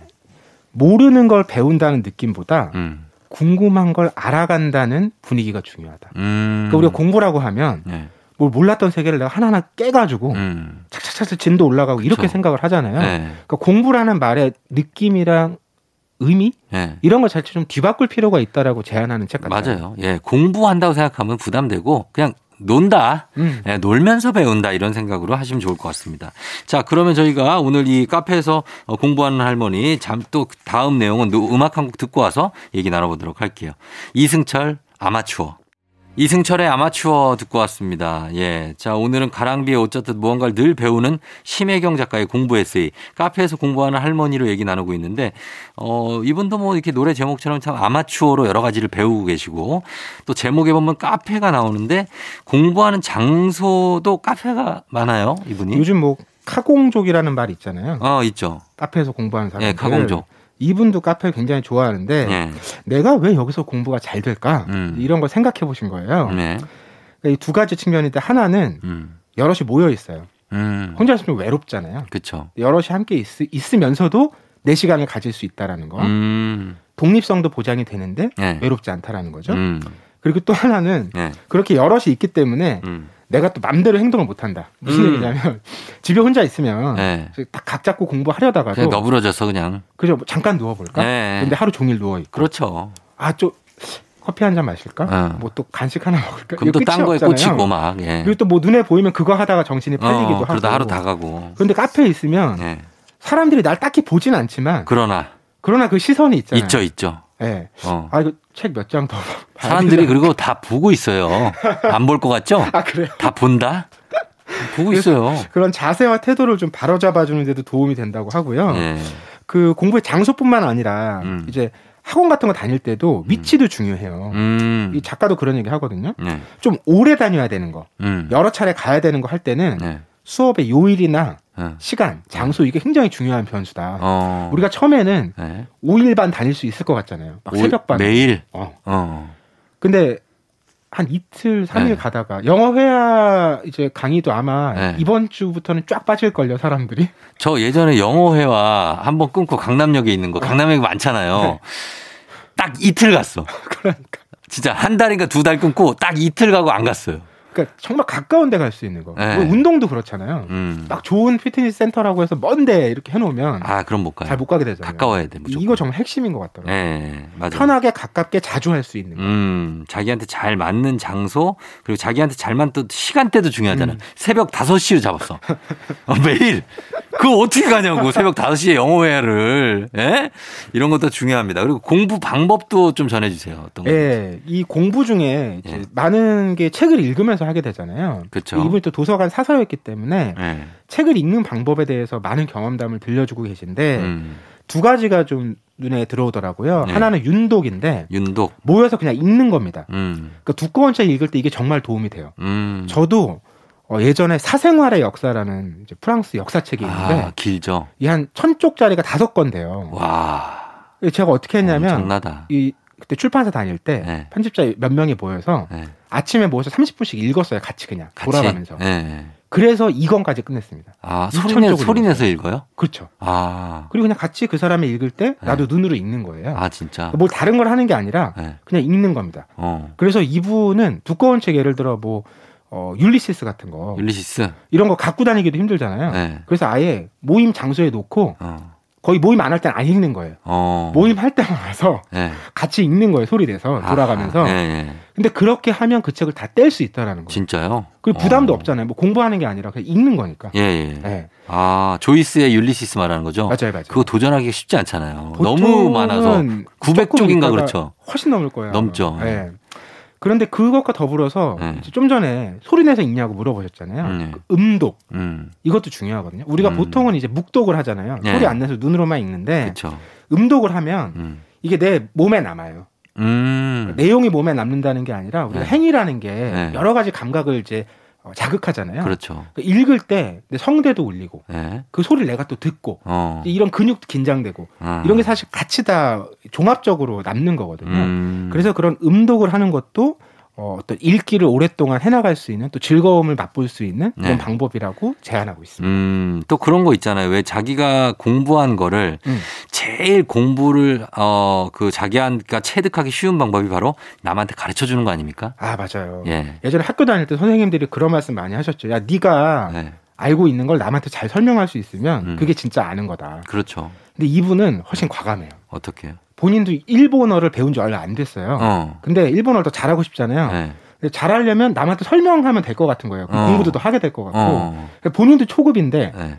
Speaker 3: 모르는 걸 배운다는 느낌보다
Speaker 1: 음.
Speaker 3: 궁금한 걸 알아간다는 분위기가 중요하다.
Speaker 1: 음.
Speaker 3: 그러니까 우리가 공부라고 하면
Speaker 1: 네.
Speaker 3: 뭘 몰랐던 세계를 내가 하나하나 깨가지고
Speaker 1: 음.
Speaker 3: 착착착착 진도 올라가고 이렇게. 생각을 하잖아요.
Speaker 1: 네.
Speaker 3: 그러니까 공부라는 말의 느낌이랑 의미
Speaker 1: 네.
Speaker 3: 이런 걸 자체 좀 뒤바꿀 필요가 있다라고 제안하는 책 같아요.
Speaker 1: 맞아요. 예. 공부한다고 생각하면 부담되고 그냥 논다.
Speaker 3: 음.
Speaker 1: 예, 놀면서 배운다 이런 생각으로 하시면 좋을 것 같습니다. 자, 그러면 저희가 오늘 이 카페에서 어, 공부하는 할머니 잠 또 다음 내용은 노- 음악 한 곡 듣고 와서 얘기 나눠보도록 할게요. 이승철 아마추어. 이승철의 아마추어 듣고 왔습니다. 예. 자, 오늘은 가랑비에 어쩌듯 무언가를 늘 배우는 심혜경 작가의 공부 에세이. 카페에서 공부하는 할머니로 얘기 나누고 있는데, 어, 이분도 뭐 이렇게 노래 제목처럼 참 아마추어로 여러 가지를 배우고 계시고, 또 제목에 보면 카페가 나오는데, 공부하는 장소도 카페가 많아요, 이분이.
Speaker 3: 요즘 뭐 카공족이라는 말 있잖아요.
Speaker 1: 어, 있죠.
Speaker 3: 카페에서 공부하는 사람들.
Speaker 1: 예, 가공족.
Speaker 3: 이분도 카페를 굉장히 좋아하는데
Speaker 1: 예.
Speaker 3: 내가 왜 여기서 공부가 잘 될까
Speaker 1: 음.
Speaker 3: 이런 걸 생각해 보신 거예요.
Speaker 1: 네.
Speaker 3: 그러니까 이두 가지 측면인데 하나는
Speaker 1: 음.
Speaker 3: 여럿이 모여 있어요.
Speaker 1: 음.
Speaker 3: 혼자 있으면 외롭잖아요.
Speaker 1: 그쵸.
Speaker 3: 여럿이 함께 있, 있으면서도 내 시간을 가질 수 있다라는 거.
Speaker 1: 음.
Speaker 3: 독립성도 보장이 되는데
Speaker 1: 네.
Speaker 3: 외롭지 않다라는 거죠.
Speaker 1: 음.
Speaker 3: 그리고 또 하나는
Speaker 1: 네.
Speaker 3: 그렇게 여럿이 있기 때문에
Speaker 1: 음.
Speaker 3: 내가 또 맘대로 행동을 못 한다. 무슨
Speaker 1: 음.
Speaker 3: 얘기냐면 (laughs) 집에 혼자 있으면
Speaker 1: 네.
Speaker 3: 딱각 잡고 공부하려다가도
Speaker 1: 그냥 너부러져서 그냥.
Speaker 3: 그죠 뭐 잠깐 누워볼까?
Speaker 1: 네.
Speaker 3: 근데 하루 종일 누워 있고
Speaker 1: 그렇죠.
Speaker 3: 아좀 커피 한 잔 마실까?
Speaker 1: 어.
Speaker 3: 뭐또 간식 하나 먹을까?
Speaker 1: 그럼 또
Speaker 3: 이거
Speaker 1: 딴
Speaker 3: 끝이
Speaker 1: 거에. 꽂히고 막, 예.
Speaker 3: 그리고 또 뭐 눈에 보이면 그거 하다가 정신이 팔리기도
Speaker 1: 어,
Speaker 3: 하고.
Speaker 1: 그러다 하루 다 가고.
Speaker 3: 그런데 카페에 있으면
Speaker 1: 예.
Speaker 3: 사람들이 날 딱히 보진 않지만
Speaker 1: 그러나,
Speaker 3: 그러나 그 시선이 있잖아요.
Speaker 1: 있죠, 있죠.
Speaker 3: 예.
Speaker 1: 어.
Speaker 3: 아 이거 책 몇 장 더.
Speaker 1: 사람들이 그리고 다 보고 있어요. 안 볼 것 같죠?
Speaker 3: 아 그래요.
Speaker 1: 다 본다? 보고 있어요.
Speaker 3: 그런 자세와 태도를 좀 바로잡아주는 데도 도움이 된다고 하고요.
Speaker 1: 예.
Speaker 3: 그 공부의 장소뿐만 아니라
Speaker 1: 음.
Speaker 3: 이제 학원 같은 거 다닐 때도 위치도 중요해요.
Speaker 1: 음.
Speaker 3: 이 작가도 그런 얘기 하거든요.
Speaker 1: 네.
Speaker 3: 좀 오래 다녀야 되는 거,
Speaker 1: 음.
Speaker 3: 여러 차례 가야 되는 거 할 때는
Speaker 1: 네.
Speaker 3: 수업의 요일이나
Speaker 1: 어.
Speaker 3: 시간, 장소 이게 굉장히 중요한 변수다.
Speaker 1: 어.
Speaker 3: 우리가 처음에는
Speaker 1: 네.
Speaker 3: 5일 반 다닐 수 있을 것 같잖아요. 막
Speaker 1: 오-
Speaker 3: 새벽 반.
Speaker 1: 매일.
Speaker 3: 어.
Speaker 1: 어.
Speaker 3: 근데 한 이틀, 3일
Speaker 1: 네.
Speaker 3: 가다가 영어 회화 이제 강의도 아마
Speaker 1: 네.
Speaker 3: 이번 주부터는 쫙 빠질 걸요, 사람들이. (laughs)
Speaker 1: 저 예전에 영어 회화 한번 끊고 강남역에 있는 거, 강남역에 많잖아요.
Speaker 3: 네.
Speaker 1: 딱 이틀 갔어. (laughs)
Speaker 3: 그러니까.
Speaker 1: 진짜 한 달인가 두 달 끊고 딱 이틀 가고 안 갔어요.
Speaker 3: 그러니까 정말 가까운 데 갈 수 있는 거.
Speaker 1: 네.
Speaker 3: 뭐 운동도 그렇잖아요.
Speaker 1: 음.
Speaker 3: 딱 좋은 피트니스 센터라고 해서 먼데 이렇게 해놓으면
Speaker 1: 아, 그럼 못 가요.
Speaker 3: 잘 못 가게 되잖아요.
Speaker 1: 가까워야 돼, 무조건.
Speaker 3: 이거 정말 핵심인 것 같더라고요.
Speaker 1: 예, 맞아요.
Speaker 3: 편하게 가깝게 자주 할 수 있는 거.
Speaker 1: 음, 자기한테 잘 맞는 장소, 그리고 자기한테 잘 맞는 시간대도 중요하잖아요.
Speaker 3: 음.
Speaker 1: 새벽 5시로 잡았어. 어, 매일. 그거 어떻게 가냐고, 새벽 5시에 영어회화를. 예? 이런 것도 중요합니다. 그리고 공부 방법도 좀 전해주세요. 어떤 거.
Speaker 3: 예, 이 공부 중에
Speaker 1: 예.
Speaker 3: 많은 게 책을 읽으면서 하게 되잖아요.
Speaker 1: 그쵸.
Speaker 3: 이분이 또 도서관 사서였기 때문에
Speaker 1: 예.
Speaker 3: 책을 읽는 방법에 대해서 많은 경험담을 들려주고 계신데
Speaker 1: 음,
Speaker 3: 두 가지가 좀 눈에 들어오더라고요.
Speaker 1: 네.
Speaker 3: 하나는 윤독인데
Speaker 1: 윤독.
Speaker 3: 모여서 그냥 읽는 겁니다.
Speaker 1: 음,
Speaker 3: 그러니까 두꺼운 책 읽을 때 이게 정말 도움이 돼요.
Speaker 1: 음.
Speaker 3: 저도 어, 예전에 사생활의 역사라는 이제 프랑스 역사책이 있는데
Speaker 1: 아, 길죠.
Speaker 3: 이 한 천 쪽짜리가 다섯 건데요.
Speaker 1: 와.
Speaker 3: 제가 어떻게 했냐면
Speaker 1: 엄청나다.
Speaker 3: 이 그때 출판사 다닐 때
Speaker 1: 네.
Speaker 3: 편집자 몇 명이 모여서
Speaker 1: 예.
Speaker 3: 아침에 모여서 30분씩 읽었어요. 같이 그냥
Speaker 1: 같이.
Speaker 3: 돌아가면서.
Speaker 1: 예, 예.
Speaker 3: 그래서 2권까지 끝냈습니다.
Speaker 1: 아, 소리, 내, 소리. 내서 읽어요?
Speaker 3: 그렇죠.
Speaker 1: 아,
Speaker 3: 그리고 그냥 같이 그 사람이 읽을 때 나도 눈으로 읽는 거예요.
Speaker 1: 아, 진짜.
Speaker 3: 뭘 다른 걸 하는 게 아니라
Speaker 1: 예.
Speaker 3: 그냥 읽는 겁니다.
Speaker 1: 어.
Speaker 3: 그래서 이분은 두꺼운 책 예를 들어 뭐 어, 율리시스 같은 거
Speaker 1: 율리시스.
Speaker 3: 이런 거 갖고 다니기도 힘들잖아요.
Speaker 1: 네.
Speaker 3: 그래서 아예 모임 장소에 놓고
Speaker 1: 어.
Speaker 3: 거의 모임 안 할 땐 안 읽는 거예요.
Speaker 1: 어.
Speaker 3: 모임 할 때만 와서
Speaker 1: 예.
Speaker 3: 같이 읽는 거예요. 소리 내서 돌아가면서.
Speaker 1: 아, 예, 예.
Speaker 3: 근데 그렇게 하면 그 책을 다 뗄 수 있다라는 거예요.
Speaker 1: 진짜요?
Speaker 3: 그리고 부담도
Speaker 1: 어.
Speaker 3: 없잖아요. 뭐 공부하는 게 아니라 그냥 읽는 거니까.
Speaker 1: 예, 예.
Speaker 3: 네.
Speaker 1: 아, 조이스의 율리시스 말하는 거죠?
Speaker 3: 맞아요, 맞아요.
Speaker 1: 그거 도전하기가 쉽지 않잖아요. 너무 많아서 900
Speaker 3: 조금
Speaker 1: 쪽인가
Speaker 3: 읽다가
Speaker 1: 그렇죠.
Speaker 3: 훨씬 넘을 거예요.
Speaker 1: 넘죠.
Speaker 3: 네. 그런데 그것과 더불어서
Speaker 1: 네.
Speaker 3: 이제 좀 전에 소리 내서 읽냐고 물어보셨잖아요.
Speaker 1: 네.
Speaker 3: 그 음독
Speaker 1: 음.
Speaker 3: 이것도 중요하거든요. 우리가
Speaker 1: 음.
Speaker 3: 보통은 이제 묵독을 하잖아요.
Speaker 1: 네.
Speaker 3: 소리 안 내서 눈으로만 읽는데
Speaker 1: 그렇죠.
Speaker 3: 음독을 하면
Speaker 1: 음.
Speaker 3: 이게 내 몸에 남아요.
Speaker 1: 음.
Speaker 3: 내용이 몸에 남는다는 게 아니라 우리가
Speaker 1: 네.
Speaker 3: 행위라는 게
Speaker 1: 네.
Speaker 3: 여러 가지 감각을 이제 어, 자극하잖아요.
Speaker 1: 그렇죠.
Speaker 3: 그 읽을 때내 성대도 울리고
Speaker 1: 예.
Speaker 3: 그 소리를 내가 또 듣고
Speaker 1: 어.
Speaker 3: 이런 근육도 긴장되고
Speaker 1: 아.
Speaker 3: 이런 게 사실 같이 다 종합적으로 남는 거거든요.
Speaker 1: 음.
Speaker 3: 그래서 그런 음독을 하는 것도 어, 어떤 읽기를 오랫동안 해나갈 수 있는 또 즐거움을 맛볼 수 있는 그런
Speaker 1: 네.
Speaker 3: 방법이라고 제안하고 있습니다.
Speaker 1: 음, 또 그런 거 있잖아요. 왜 자기가 공부한 거를
Speaker 3: 음.
Speaker 1: 제일 공부를 어 그 자기가 체득하기 쉬운 방법이 바로 남한테 가르쳐 주는 거 아닙니까?
Speaker 3: 아 맞아요.
Speaker 1: 예.
Speaker 3: 예전에 학교 다닐 때 선생님들이 그런 말씀 많이 하셨죠. 야 네가
Speaker 1: 네.
Speaker 3: 알고 있는 걸 남한테 잘 설명할 수 있으면
Speaker 1: 음.
Speaker 3: 그게 진짜 아는 거다.
Speaker 1: 그렇죠.
Speaker 3: 근데 이분은 훨씬 과감해요.
Speaker 1: 어떻게요?
Speaker 3: 본인도 일본어를 배운 지 얼마 안 됐어요.
Speaker 1: 어.
Speaker 3: 근데 일본어를 더 잘하고 싶잖아요.
Speaker 1: 네.
Speaker 3: 잘하려면 남한테 설명하면 될 것 같은 거예요. 그럼
Speaker 1: 어.
Speaker 3: 공부도 더 하게 될 것 같고.
Speaker 1: 어.
Speaker 3: 본인도 초급인데
Speaker 1: 네.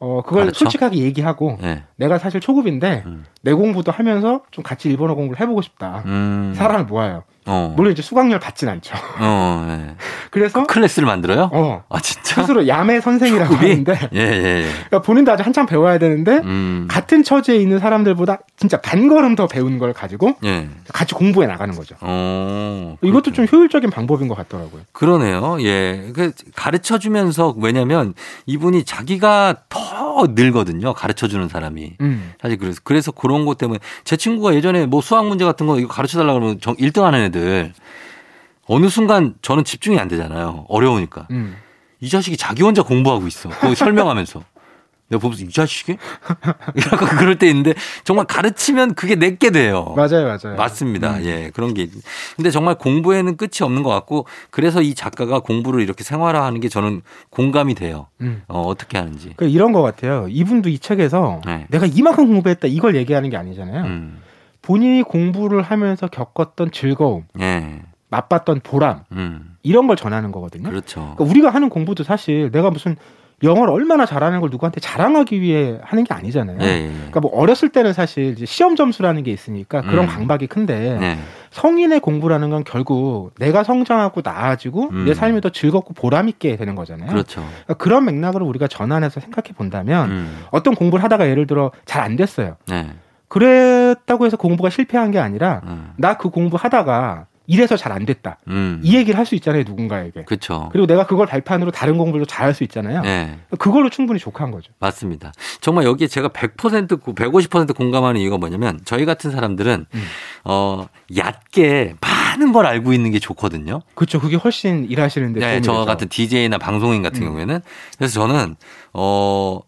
Speaker 3: 어 그걸
Speaker 1: 가르쳐?
Speaker 3: 솔직하게 얘기하고
Speaker 1: 네.
Speaker 3: 내가 사실 초급인데
Speaker 1: 음.
Speaker 3: 내 공부도 하면서 좀 같이 일본어 공부를 해보고 싶다.
Speaker 1: 음.
Speaker 3: 사람을 모아요.
Speaker 1: 어.
Speaker 3: 물론 이제 수강료를 받진 않죠.
Speaker 1: 어. 네. (laughs)
Speaker 3: 그래서
Speaker 1: class를 만들어요?
Speaker 3: 어
Speaker 1: 아 진짜?
Speaker 3: 스스로 야매 선생이라고
Speaker 1: 초급이?
Speaker 3: 하는데 (laughs)
Speaker 1: 예, 예, 예.
Speaker 3: 그러니까 본인도 아직 한참 배워야 되는데
Speaker 1: 음.
Speaker 3: 같은 처지에 있는 사람들보다 진짜 반걸음 더 배운 걸 가지고
Speaker 1: 예.
Speaker 3: 같이 공부해 나가는 거죠.
Speaker 1: 어.
Speaker 3: 이것도 좀 효율적인 방법인 것 같더라고요.
Speaker 1: 그러네요. 예. 그 가르쳐 주면서 왜냐면 이분이 자기가 더 늘거든요. 가르쳐 주는 사람이.
Speaker 3: 음.
Speaker 1: 사실 그래서 그래서 그런 것 때문에 제 친구가 예전에 뭐 수학 문제 같은 거 이거 가르쳐 달라고 그러면 정 1등 하는 애들 어느 순간 저는 집중이 안 되잖아요. 어려우니까.
Speaker 3: 음.
Speaker 1: 이 자식이 자기 혼자 공부하고 있어. 그거 설명하면서. (laughs) 내가 보면서 이 자식이? (laughs) 약간 그럴 때 있는데 정말 가르치면 그게 내게 돼요.
Speaker 3: 맞아요, 맞아요.
Speaker 1: 맞습니다.
Speaker 3: 음.
Speaker 1: 예, 그런 게. 있- 근데 정말 공부에는 끝이 없는 것 같고 그래서 이 작가가 공부를 이렇게 생활화하는 게 저는 공감이 돼요.
Speaker 3: 음.
Speaker 1: 어, 어떻게 하는지.
Speaker 3: 그 이런 것 같아요. 이분도 이 책에서
Speaker 1: 네.
Speaker 3: 내가 이만큼 공부했다 이걸 얘기하는 게 아니잖아요.
Speaker 1: 음,
Speaker 3: 본인이 공부를 하면서 겪었던 즐거움,
Speaker 1: 예,
Speaker 3: 맛봤던 보람
Speaker 1: 음,
Speaker 3: 이런 걸 전하는 거거든요.
Speaker 1: 그렇죠.
Speaker 3: 그러니까 우리가 하는 공부도 사실 내가 무슨 영어를 얼마나 잘하는 걸 누구한테 자랑하기 위해 하는 게 아니잖아요.
Speaker 1: 예, 예.
Speaker 3: 그러니까 뭐 어렸을 때는 사실 시험 점수라는 게 있으니까 그런
Speaker 1: 음.
Speaker 3: 강박이 큰데
Speaker 1: 네.
Speaker 3: 성인의 공부라는 건 결국 내가 성장하고 나아지고
Speaker 1: 음.
Speaker 3: 내 삶이 더 즐겁고 보람 있게 되는 거잖아요.
Speaker 1: 그렇죠.
Speaker 3: 그러니까 그런 맥락으로 우리가 전환해서 생각해 본다면
Speaker 1: 음,
Speaker 3: 어떤 공부를 하다가 예를 들어 잘 안 됐어요.
Speaker 1: 네.
Speaker 3: 그랬다고 해서 공부가 실패한 게 아니라
Speaker 1: 음,
Speaker 3: 나그 공부 하다가 이래서 잘 안 됐다.
Speaker 1: 음.
Speaker 3: 이 얘기를 할 수 있잖아요, 누군가에게.
Speaker 1: 그렇죠.
Speaker 3: 그리고 내가 그걸 발판으로 다른 공부를 잘할 수 있잖아요.
Speaker 1: 네.
Speaker 3: 그걸로 충분히 족한 거죠.
Speaker 1: 맞습니다. 정말 여기에 제가 100% 150% 공감하는 이유가 뭐냐면 저희 같은 사람들은
Speaker 3: 음.
Speaker 1: 어 얕게 많은 걸 알고 있는 게 좋거든요.
Speaker 3: 그렇죠. 그게 훨씬 일하시는데
Speaker 1: 네, 저. 같은 DJ나 방송인 같은
Speaker 3: 음.
Speaker 1: 경우에는 그래서 저는 어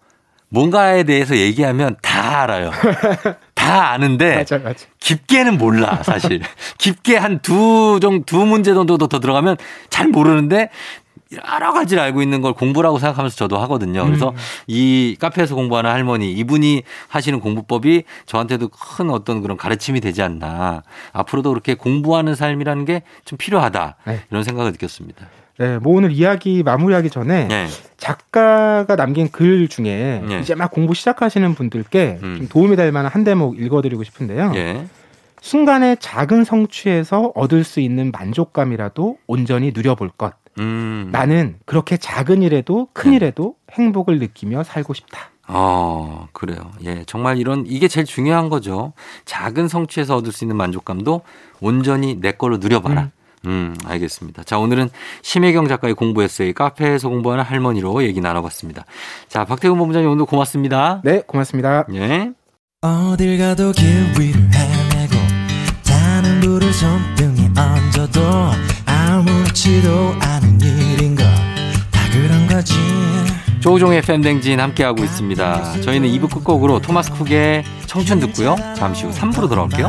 Speaker 1: 뭔가에 대해서 얘기하면 다 알아요. (laughs) 다 아는데
Speaker 3: 맞아, 맞아.
Speaker 1: 깊게는 몰라 사실. (laughs) 깊게 한두정두 문제 정도 더 들어가면 잘 모르는데 여러 가지를 알고 있는 걸 공부라고 생각하면서 저도 하거든요. 그래서
Speaker 3: 음.
Speaker 1: 이 카페에서 공부하는 할머니 이분이 하시는 공부법이 저한테도 큰 어떤 그런 가르침이 되지 않나. 앞으로도 그렇게 공부하는 삶이라는 게 좀 필요하다.
Speaker 3: 네.
Speaker 1: 이런 생각을 느꼈습니다.
Speaker 3: 네, 뭐 오늘 이야기 마무리하기 전에
Speaker 1: 네.
Speaker 3: 작가가 남긴 글 중에
Speaker 1: 네.
Speaker 3: 이제 막 공부 시작하시는 분들께
Speaker 1: 음.
Speaker 3: 좀 도움이 될 만한 한 대목 읽어드리고 싶은데요.
Speaker 1: 예.
Speaker 3: 순간의 작은 성취에서 얻을 수 있는 만족감이라도 온전히 누려볼 것.
Speaker 1: 음.
Speaker 3: 나는 그렇게 작은 일에도 큰
Speaker 1: 네.
Speaker 3: 일에도 행복을 느끼며 살고 싶다.
Speaker 1: 어, 그래요. 예, 정말 이런, 이게 제일 중요한 거죠. 작은 성취에서 얻을 수 있는 만족감도 온전히 내 걸로 누려봐라. 음, 알겠습니다. 자, 오늘은 심혜경 작가의 공부 에세이 카페에서 공부하는 할머니로 얘기 나눠봤습니다. 자, 박태훈 본부장님 오늘 고맙습니다.
Speaker 3: 네, 고맙습니다.
Speaker 1: 예.
Speaker 4: 어딜 가도 길 위를 헤매고 타는 불을 손등에 얹어도 아무렇지도 않은 일인가 다 그런 거지
Speaker 1: 조우종의 팬댕진 함께하고 있습니다. 저희는 2부 끝곡으로 토마스 쿡의 청춘 듣고요. 잠시 후 3부로 돌아올게요.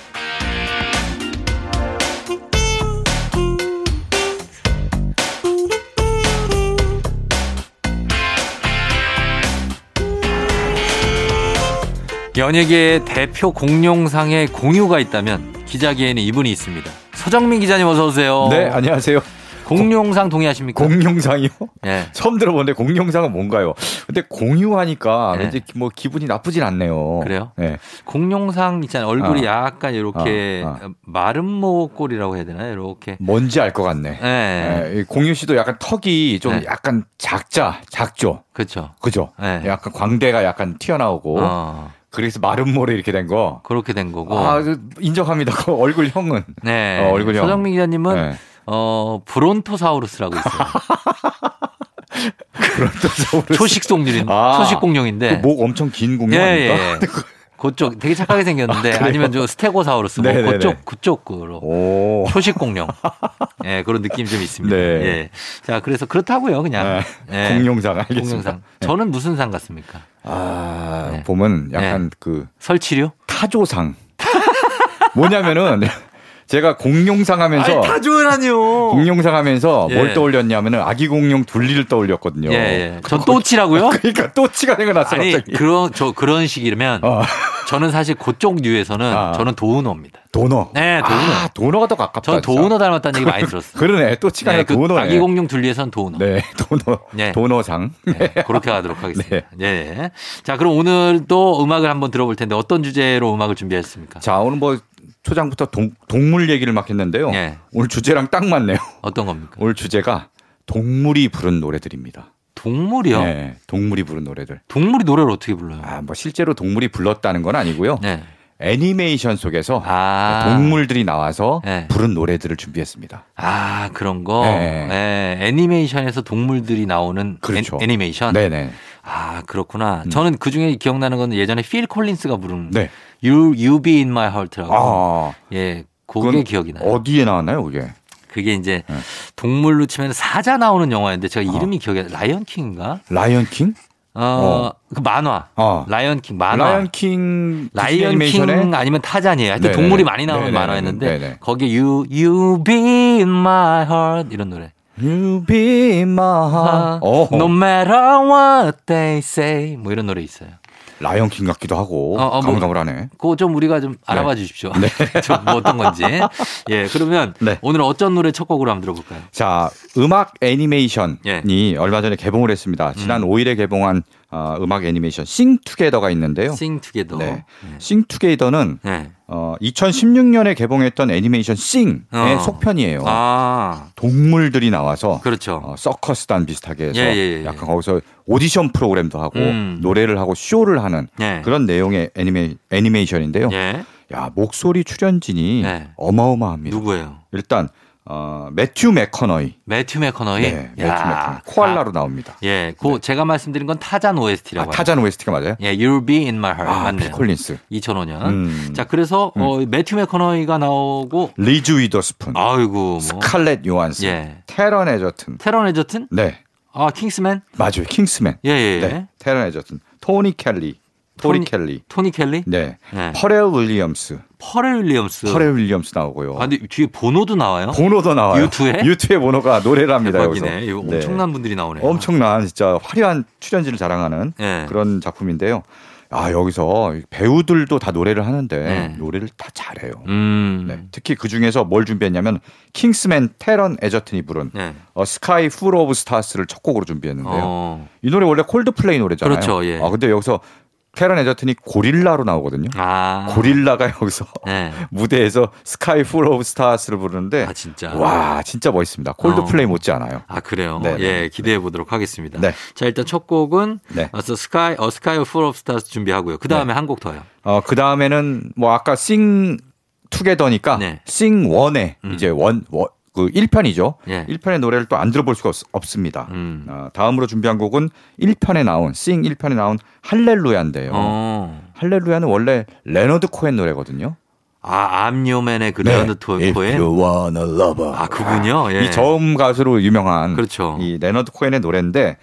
Speaker 1: 연예계의 대표 공룡상의 공유가 있다면 기자계에는 이분이 있습니다. 서정민 기자님 어서 오세요.
Speaker 5: 네, 안녕하세요.
Speaker 1: 공룡상 동의하십니까?
Speaker 5: 공룡상이요?
Speaker 1: 예.
Speaker 5: 처음 들어보는데 공룡상은 뭔가요? 근데 공유하니까
Speaker 1: 네.
Speaker 5: 왠지 뭐 기분이 나쁘진 않네요.
Speaker 1: 그래요?
Speaker 5: 네.
Speaker 1: 공룡상 있잖아요. 얼굴이
Speaker 5: 어.
Speaker 1: 약간 이렇게
Speaker 5: 어, 어.
Speaker 1: 마름모 꼴이라고 해야 되나요? 이렇게.
Speaker 5: 뭔지 알 것 같네.
Speaker 1: 예.
Speaker 5: 네, 이 공유 씨도 약간 턱이 좀
Speaker 1: 네.
Speaker 5: 약간 작자, 작죠.
Speaker 1: 그렇죠.
Speaker 5: 그죠?
Speaker 1: 네.
Speaker 5: 약간 광대가 약간 튀어나오고
Speaker 1: 어,
Speaker 5: 그래서 마른 모래 이렇게 된 거.
Speaker 1: 그렇게 된 거고.
Speaker 5: 아, 그 인정합니다. 그 얼굴형은.
Speaker 1: 네.
Speaker 5: 어, 얼굴형.
Speaker 1: 서정민 기자님은
Speaker 5: 네.
Speaker 1: 어, 브론토사우루스라고 있어요. (laughs)
Speaker 5: 브론토사우루스.
Speaker 1: 초식 동물인
Speaker 5: 아,
Speaker 1: 초식 공룡인데.
Speaker 5: 그 목 엄청 긴 공룡
Speaker 1: 예,
Speaker 5: 아닙니까?
Speaker 1: 예. (laughs) 그쪽 되게 착하게 생겼는데
Speaker 5: 그래요?
Speaker 1: 아니면 저 스테고사우루스 뭐
Speaker 5: 네네네.
Speaker 1: 그쪽 그쪽으로
Speaker 5: 오.
Speaker 1: 초식 공룡. (laughs) 예, 그런 느낌이 좀 있습니다.
Speaker 5: 네.
Speaker 1: 예. 자, 그래서 그렇다고요, 그냥.
Speaker 5: 네.
Speaker 1: 예.
Speaker 5: 공룡상 알겠습니다.
Speaker 1: 공룡상. 저는 무슨 상 같습니까?
Speaker 5: 아,
Speaker 1: 네.
Speaker 5: 보면 약간 그
Speaker 1: 설치류?
Speaker 5: 타조상. (laughs) 뭐냐면은 제가 공룡상 하면서
Speaker 1: 타조라니요.
Speaker 5: 공룡상 하면서
Speaker 1: 예.
Speaker 5: 뭘 떠올렸냐면은 아기 공룡 둘리를 떠올렸거든요.
Speaker 1: 예, 예. 전 또치라고요? (laughs)
Speaker 5: 그러니까 또치가 생각났어
Speaker 1: 아니,
Speaker 5: 갑자기.
Speaker 1: 그런, 저, 그런 식이면
Speaker 5: 어,
Speaker 1: 저는 사실 그쪽 류에서는
Speaker 5: 아.
Speaker 1: 저는 도우너입니다.
Speaker 5: 도너.
Speaker 1: 네, 도우너.
Speaker 5: 아, 도너가 더 가깝다.
Speaker 1: 저는. 도우너 닮았다는 얘기 많이 들었어요.
Speaker 5: 그러네. 또치가
Speaker 1: 네, 그
Speaker 5: 도너네.
Speaker 1: 아기 공룡 둘리에선 도우너.
Speaker 5: 네, (laughs) 도너.
Speaker 1: 네.
Speaker 5: 도너상.
Speaker 1: 네, 그렇게 가도록 하겠습니다. (laughs) 네. 자, 그럼 오늘도 음악을 한번 들어볼 텐데 어떤 주제로 음악을 준비했습니까?
Speaker 5: 자, 오늘 뭐 초장부터 동, 동물 얘기를 막 했는데요.
Speaker 1: 예.
Speaker 5: 오늘 주제랑 딱 맞네요.
Speaker 1: 어떤 겁니까?
Speaker 5: 오늘 주제가 동물이 부른 노래들입니다.
Speaker 1: 동물이요?
Speaker 5: 네, 동물이 부른 노래들.
Speaker 1: 동물이 노래를 어떻게 불러요?
Speaker 5: 아, 뭐 실제로 동물이 불렀다는 건 아니고요.
Speaker 1: 네.
Speaker 5: 애니메이션 속에서
Speaker 1: 아.
Speaker 5: 동물들이 나와서
Speaker 1: 네.
Speaker 5: 부른 노래들을 준비했습니다.
Speaker 1: 아, 그런 거.
Speaker 5: 네.
Speaker 1: 네. 애니메이션에서 동물들이 나오는
Speaker 5: 그렇죠.
Speaker 1: 애, 니메이션
Speaker 5: 네네.
Speaker 1: 아, 그렇구나. 저는 그 중에 기억나는 건 예전에 필 콜린스가 부른
Speaker 5: 네.
Speaker 1: You, you Be in My Heart라고.
Speaker 5: 아,
Speaker 1: 예, 그게
Speaker 5: 그건
Speaker 1: 기억이 나요.
Speaker 5: 어디에 나왔나요, 그게?
Speaker 1: 그게 이제
Speaker 5: 네.
Speaker 1: 동물로 치면 사자 나오는 영화인데 제가
Speaker 5: 어.
Speaker 1: 이름이 기억이 안 라이언 킹인가?
Speaker 5: 라이언 킹?
Speaker 1: 어, 그 만화.
Speaker 5: 어.
Speaker 1: 라이언 킹 만화.
Speaker 5: 라이언 킹
Speaker 1: 라이언 킹 아니면 타잔이에요. 하여튼
Speaker 5: 네네네.
Speaker 1: 동물이 많이 나오는
Speaker 5: 네네네.
Speaker 1: 만화였는데
Speaker 5: 네네.
Speaker 1: 거기에 You You Be in My Heart 이런 노래.
Speaker 5: You be my heart. 어,
Speaker 1: No matter what they say 뭐 이런 노래 있어요.
Speaker 5: 라이언 킹 같기도 하고
Speaker 1: 어, 어, 뭐-
Speaker 5: 가물가물하네.
Speaker 1: 그거 좀 우리가 좀 알아봐 주십시오. (laughs) 좀뭐 어떤 건지. 예, 그러면
Speaker 5: 네.
Speaker 1: 오늘 어떤 노래 첫 곡으로 한번 들어볼까요?
Speaker 5: 자, 음악 애니메이션이
Speaker 1: 예.
Speaker 5: 얼마 전에 개봉을 했습니다. 지난
Speaker 1: 음.
Speaker 5: 5일에 개봉한 어, 음악 애니메이션 싱투게더가 있는데요.
Speaker 1: Sing Together.
Speaker 5: 네. 싱투게더는
Speaker 1: 네.
Speaker 5: 어, 2016년에 개봉했던 애니메이션 싱의
Speaker 1: 어.
Speaker 5: 속편이에요.
Speaker 1: 아,
Speaker 5: 동물들이 나와서
Speaker 1: 그렇죠.
Speaker 5: 어, 서커스단 비슷하게 해서
Speaker 1: 예, 예, 예.
Speaker 5: 약간 거기서 오디션 프로그램도 하고
Speaker 1: 음.
Speaker 5: 노래를 하고 쇼를 하는
Speaker 1: 네.
Speaker 5: 그런 내용의 애니메, 애니메이션인데요.
Speaker 1: 예.
Speaker 5: 야 목소리 출연진이
Speaker 1: 네.
Speaker 5: 어마어마합니다.
Speaker 1: 누구예요?
Speaker 5: 일단 어, 매튜 맥커너이,
Speaker 1: 매튜 맥커너이.
Speaker 5: 네, 매튜
Speaker 1: 야.
Speaker 5: 맥커너이 코알라로 나옵니다.
Speaker 1: 예, 그 제가 말씀드린 건 타잔
Speaker 5: 아,
Speaker 1: OST라고.
Speaker 5: 타잔 OST가 맞아요?
Speaker 1: 예, You'll Be in My Heart
Speaker 5: 아,
Speaker 1: 맞네요.
Speaker 5: 필 콜린스,
Speaker 1: 2005년.
Speaker 5: 음.
Speaker 1: 자, 그래서 어, 매튜 맥커너이가 나오고
Speaker 5: 리즈 위더스푼,
Speaker 1: 아이고 뭐
Speaker 5: 스칼렛 요한슨,
Speaker 1: 예.
Speaker 5: 테런 에저튼,
Speaker 1: 테런 에저튼?
Speaker 5: 네
Speaker 1: 아, 킹스맨?
Speaker 5: 맞아요, 킹스맨,
Speaker 1: 예, 예. 예.
Speaker 5: 네 테런 에저튼, 토리 켈리, 토리
Speaker 1: 토리-
Speaker 5: 켈리,
Speaker 1: 토리 켈리?
Speaker 5: 네
Speaker 1: 네.
Speaker 5: 퍼렐 윌리엄스,
Speaker 1: 퍼렐 윌리엄스.
Speaker 5: 퍼렐 윌리엄스 나오고요.
Speaker 1: 아, 근데 뒤에 보노도 나와요?
Speaker 5: 보노도 나와요. U2의? U2의 보노가 노래를 합니다. 여기서.
Speaker 1: 대박이네. 이거
Speaker 5: 네.
Speaker 1: 엄청난 분들이 나오네요.
Speaker 5: 엄청난 진짜 화려한 출연진을 자랑하는
Speaker 1: 예.
Speaker 5: 그런 작품인데요. 아 여기서 배우들도 다 노래를 하는데
Speaker 1: 네.
Speaker 5: 노래를 다 잘해요.
Speaker 1: 음.
Speaker 5: 네. 특히 그 중에서 뭘 준비했냐면 킹스맨 테런 에저튼이 부른
Speaker 1: 네.
Speaker 5: 어, Sky Full of Stars를 첫 곡으로 준비했는데요.
Speaker 1: 어.
Speaker 5: 이 노래 원래 콜드플레이 노래잖아요.
Speaker 1: 그렇죠, 예.
Speaker 5: 아 근데 여기서 테런 에저튼이 고릴라로 나오거든요.
Speaker 1: 아.
Speaker 5: 고릴라가 여기서
Speaker 1: 네. (laughs)
Speaker 5: 무대에서 Sky Full of Stars를 부르는데
Speaker 1: 아, 진짜.
Speaker 5: 와 진짜 멋있습니다. 콜드플레이 못지 않아요.
Speaker 1: 아 그래요.
Speaker 5: 네, 네.
Speaker 1: 예, 기대해 보도록 하겠습니다.
Speaker 5: 네.
Speaker 1: 자 일단 첫 곡은
Speaker 5: 네.
Speaker 1: 어, Sky 어 Sky Full of Stars 준비하고요. 그 다음에 한 곡 더요.
Speaker 5: 어, 그 다음에는 뭐 아까 Sing Two 거니까
Speaker 1: 네.
Speaker 5: Sing One에
Speaker 1: 음.
Speaker 5: 이제 One, One, 그 1편이죠.
Speaker 1: 예.
Speaker 5: 1편의 노래를 또 안 들어볼 수가 없, 습니다
Speaker 1: 음.
Speaker 5: 어, 다음으로 준비한 곡은 1편에 나온 Sing 1편에 나온 할렐루야인데요.
Speaker 1: 어.
Speaker 5: 할렐루야는 원래 레너드 코엔 노래거든요.
Speaker 1: 아 암요맨의 그 토코의
Speaker 5: 네. If you want a lover.
Speaker 1: 아 그분요. 예.
Speaker 5: 이 저음 가수로 유명한
Speaker 1: 그렇죠.
Speaker 5: 이 레너드 코엔의 노래인데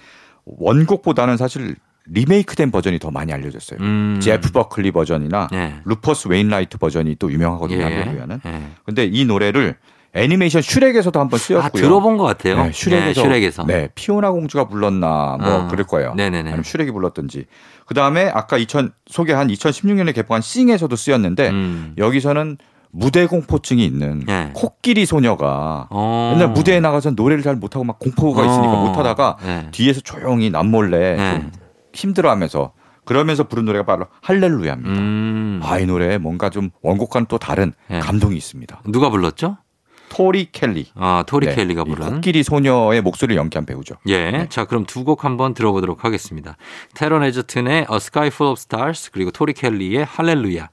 Speaker 5: 원곡보다는 사실 리메이크된 버전이 더 많이 알려졌어요.
Speaker 1: 음.
Speaker 5: 제프 버클리 버전이나
Speaker 1: 예.
Speaker 5: 루퍼스 웨인라이트 버전이 또 유명하거든요.
Speaker 1: 예.
Speaker 5: 할렐루야는.
Speaker 1: 예.
Speaker 5: 근데 이 노래를 애니메이션 슈렉에서도 한번 쓰였고요.
Speaker 1: 아, 들어본 것 같아요.
Speaker 5: 네, 슈렉에서,
Speaker 1: 네, 슈렉에서.
Speaker 5: 네, 피오나 공주가 불렀나 뭐
Speaker 1: 어.
Speaker 5: 그럴 거예요.
Speaker 1: 네네네.
Speaker 5: 아니면 슈렉이 불렀든지. 그 다음에 아까 2000 소개한 2016년에 개봉한 싱에서도 쓰였는데
Speaker 1: 음.
Speaker 5: 여기서는 무대 공포증이 있는
Speaker 1: 네.
Speaker 5: 코끼리 소녀가
Speaker 1: 어.
Speaker 5: 맨날 무대에 나가서 노래를 잘 못하고 막 공포가 있으니까
Speaker 1: 어.
Speaker 5: 못하다가
Speaker 1: 네.
Speaker 5: 뒤에서 조용히 남몰래
Speaker 1: 네.
Speaker 5: 좀 힘들어하면서 그러면서 부른 노래가 바로 할렐루야입니다.
Speaker 1: 음.
Speaker 5: 아, 이 노래에 뭔가 좀 원곡과는 또 다른
Speaker 1: 네.
Speaker 5: 감동이 있습니다.
Speaker 1: 누가 불렀죠?
Speaker 5: 토리 켈리.
Speaker 1: 아, 토리
Speaker 5: 네,
Speaker 1: 켈리가
Speaker 5: 이
Speaker 1: 부른.
Speaker 5: 코끼리 소녀의 목소리를 연기한 배우죠.
Speaker 1: 예. 자, 그럼 두 곡 한번 들어보도록 하겠습니다. 테런 에저튼의 A Sky Full of Stars 그리고 토리 켈리의 할렐루야.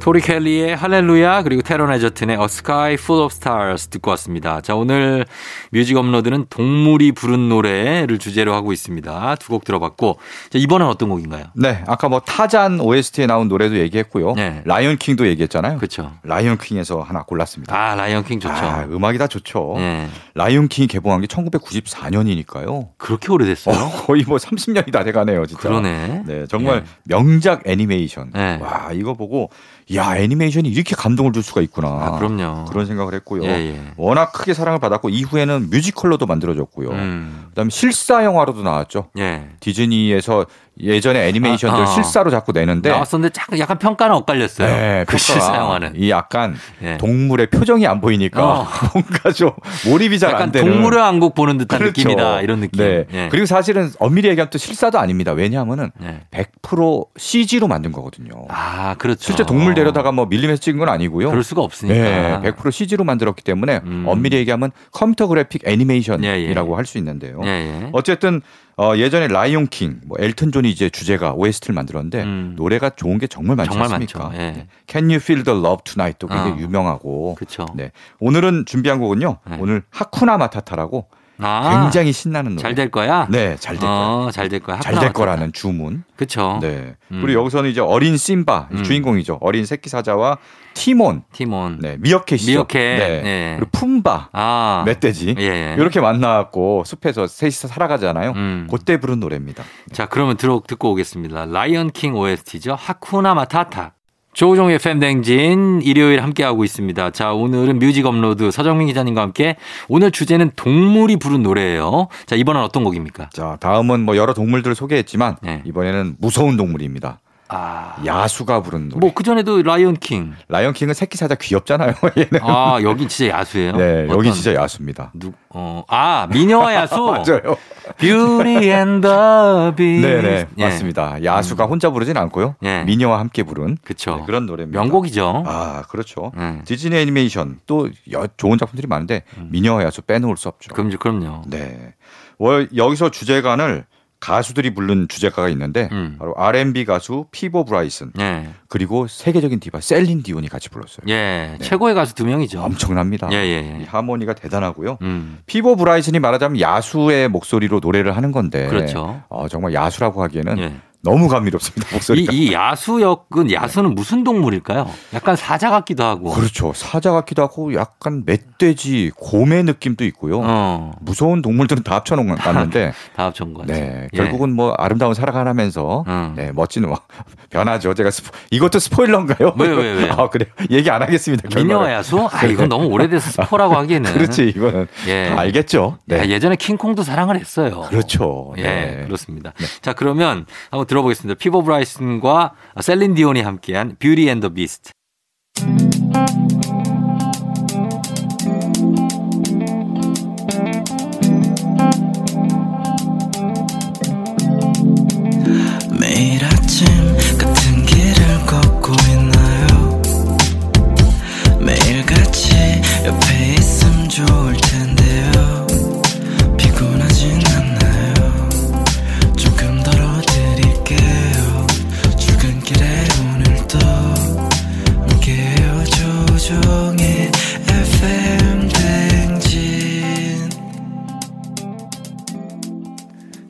Speaker 1: 토리 켈리의 할렐루야 그리고 테런 에저튼의 A Sky Full of Stars 듣고 왔습니다. 자, 오늘 뮤직 업로드는 동물이 부른 노래를 주제로 하고 있습니다. 두 곡 들어봤고 자, 이번엔 어떤 곡인가요?
Speaker 5: 네, 아까 뭐 타잔 OST에 나온 노래도 얘기했고요.
Speaker 1: 네.
Speaker 5: 라이언 킹도 얘기했잖아요.
Speaker 1: 그렇죠.
Speaker 5: 라이언 킹에서 하나 골랐습니다.
Speaker 1: 아, 라이언 킹 좋죠.
Speaker 5: 아, 음악이 다 좋죠.
Speaker 1: 예.
Speaker 5: 라이언 킹이 개봉한 게 1994년이니까요.
Speaker 1: 그렇게 오래됐어요?
Speaker 5: 거의 뭐 30년이 다 돼가네요, 진짜.
Speaker 1: 그러네.
Speaker 5: 네, 정말
Speaker 1: 예.
Speaker 5: 명작 애니메이션.
Speaker 1: 네.
Speaker 5: 와, 이거 보고 야 애니메이션이 이렇게 감동을 줄 수가 있구나.
Speaker 1: 아, 그럼요.
Speaker 5: 그런 생각을 했고요.
Speaker 1: 예, 예.
Speaker 5: 워낙 크게 사랑을 받았고 이후에는 뮤지컬로도 만들어졌고요.
Speaker 1: 음.
Speaker 5: 그다음에 실사 영화로도 나왔죠.
Speaker 1: 예.
Speaker 5: 디즈니에서 예전에 애니메이션들
Speaker 1: 아, 아.
Speaker 5: 실사로 자꾸 내는데
Speaker 1: 나왔었는데 약간, 평가는 엇갈렸어요.
Speaker 5: 네,
Speaker 1: 그
Speaker 5: 평가가
Speaker 1: 실사 영화는.
Speaker 5: 이 약간
Speaker 1: 예.
Speaker 5: 동물의 표정이 안 보이니까
Speaker 1: 어. (laughs)
Speaker 5: 뭔가 좀 몰입이 잘 안 되는
Speaker 1: 동물의 왕국 보는 듯한
Speaker 5: 그렇죠.
Speaker 1: 느낌이다 이런 느낌.
Speaker 5: 네.
Speaker 1: 예.
Speaker 5: 그리고 사실은 엄밀히 얘기하면 또 실사도 아닙니다. 왜냐하면은
Speaker 1: 예.
Speaker 5: 100% CG로 만든 거거든요.
Speaker 1: 아 그렇죠.
Speaker 5: 실제 동물 데려다가 뭐 밀리면서 찍은 건 아니고요.
Speaker 1: 그럴 수가 없으니까.
Speaker 5: 네, 100% CG로 만들었기 때문에
Speaker 1: 음.
Speaker 5: 엄밀히 얘기하면 컴퓨터 그래픽 애니메이션이라고
Speaker 1: 예, 예.
Speaker 5: 할수 있는데요.
Speaker 1: 예, 예.
Speaker 5: 어쨌든 어, 예전에 라이온 킹, 뭐 엘튼 존이 이제 주제가 OST를 만들었는데
Speaker 1: 음.
Speaker 5: 노래가 좋은 게 정말 많지
Speaker 1: 정말
Speaker 5: 않습니까?
Speaker 1: 많죠. 예.
Speaker 5: 네. Can You Feel the Love Tonight 도 굉장히
Speaker 1: 어.
Speaker 5: 유명하고.
Speaker 1: 그렇죠.
Speaker 5: 네. 오늘은 준비한 곡은요.
Speaker 1: 네.
Speaker 5: 오늘 하쿠나 마타타라고
Speaker 1: 아,
Speaker 5: 굉장히 신나는 노래.
Speaker 1: 잘 될 거야.
Speaker 5: 네, 잘 될 거야.
Speaker 1: 어, 잘될 거야.
Speaker 5: 잘 될 거라는 주문.
Speaker 1: 그렇죠.
Speaker 5: 네.
Speaker 1: 음.
Speaker 5: 그리고 여기서는 이제 어린 심바
Speaker 1: 음.
Speaker 5: 주인공이죠. 어린 새끼 사자와 티몬,
Speaker 1: 티몬.
Speaker 5: 네, 미어캣이죠.
Speaker 1: 미어캣.
Speaker 5: 네.
Speaker 1: 예.
Speaker 5: 그리고 품바,
Speaker 1: 아.
Speaker 5: 멧돼지.
Speaker 1: 예, 예.
Speaker 5: 이렇게 만나갖고 숲에서 셋이서 살아가잖아요.
Speaker 1: 음.
Speaker 5: 그때 부른 노래입니다.
Speaker 1: 자, 그러면 들어 듣고 오겠습니다. 라이언 킹 OST죠. 하쿠나 마타타. 조우종의 FM 대행진 일요일 함께하고 있습니다. 자, 오늘은 뮤직 업로드 서정민 기자님과 함께 오늘 주제는 동물이 부른 노래예요. 자, 이번엔 어떤 곡입니까?
Speaker 5: 자, 다음은 뭐 여러 동물들을 소개했지만
Speaker 1: 네.
Speaker 5: 이번에는 무서운 동물입니다.
Speaker 1: 아.
Speaker 5: 야수가 부른 노래.
Speaker 1: 뭐 그 전에도 라이언 킹.
Speaker 5: 라이언 킹은 새끼 사자 귀엽잖아요. (laughs) 얘는.
Speaker 1: 아, 여긴 진짜 야수예요?
Speaker 5: 네, 여기 진짜 야수입니다.
Speaker 1: 누, 어, 아, 미녀와 야수? (laughs)
Speaker 5: 맞아요.
Speaker 1: Beauty and the Beast.
Speaker 5: 네네
Speaker 1: 예.
Speaker 5: 맞습니다. 야수가 혼자 부르진 않고요.
Speaker 1: 예.
Speaker 5: 미녀와 함께 부른
Speaker 1: 그쵸.
Speaker 5: 네, 그런 노래입니다.
Speaker 1: 명곡이죠.
Speaker 5: 아 그렇죠.
Speaker 1: 예.
Speaker 5: 디즈니 애니메이션 또 여- 좋은 작품들이 많은데
Speaker 1: 음.
Speaker 5: 미녀와 야수 빼놓을 수 없죠.
Speaker 1: 그럼, 그럼요.
Speaker 5: 네. 월 여기서 주제가를 가수들이 부른 주제가가 있는데
Speaker 1: 음.
Speaker 5: 바로 R&B 가수 피보 브라이슨
Speaker 1: 예.
Speaker 5: 그리고 세계적인 디바 셀린 디온이 같이 불렀어요.
Speaker 1: 예. 최고의 가수 두 명이죠.
Speaker 5: 엄청납니다.
Speaker 1: 예, 예,
Speaker 5: 이
Speaker 1: 예.
Speaker 5: 하모니가 대단하고요.
Speaker 1: 음.
Speaker 5: 피보 브라이슨이 말하자면 야수의 목소리로 노래를 하는 건데
Speaker 1: 그렇죠.
Speaker 5: 어, 정말 야수라고 하기에는
Speaker 1: 예.
Speaker 5: 너무 감미롭습니다
Speaker 1: 이, (laughs)
Speaker 5: 목소리가.
Speaker 1: 이 야수 역은 야수는 무슨 동물일까요? 약간 사자 같기도 하고.
Speaker 5: 그렇죠. 사자 같기도 하고 약간 멧돼지, 곰의 느낌도 있고요.
Speaker 1: 어.
Speaker 5: 무서운 동물들은 다 합쳐놓았는데 (laughs)
Speaker 1: 다 합쳐온 거 같아요.
Speaker 5: 네,
Speaker 1: 예.
Speaker 5: 결국은 뭐 아름다운 살아가면서
Speaker 1: 음.
Speaker 5: 네, 멋진 뭐 (laughs) 변하죠. 제가 스포, 이것도 스포일러인가요?
Speaker 1: 왜, 왜, 왜요?
Speaker 5: 아, 그래. 얘기 안 하겠습니다.
Speaker 1: 미녀와
Speaker 5: 결말은.
Speaker 1: 야수? 아, 이건 너무 오래돼서 스포라고 하기에는.
Speaker 5: 그렇지. 이거는
Speaker 1: 예.
Speaker 5: 다 알겠죠.
Speaker 1: 야,
Speaker 5: 네.
Speaker 1: 예전에 킹콩도 사랑을 했어요.
Speaker 5: 그렇죠.
Speaker 1: 예,
Speaker 5: 네.
Speaker 1: 그렇습니다. 자, 그러면 한번 들어보겠습니다. 피보 브라이슨과 셀린 디온이 함께한
Speaker 4: Beauty and the Beast.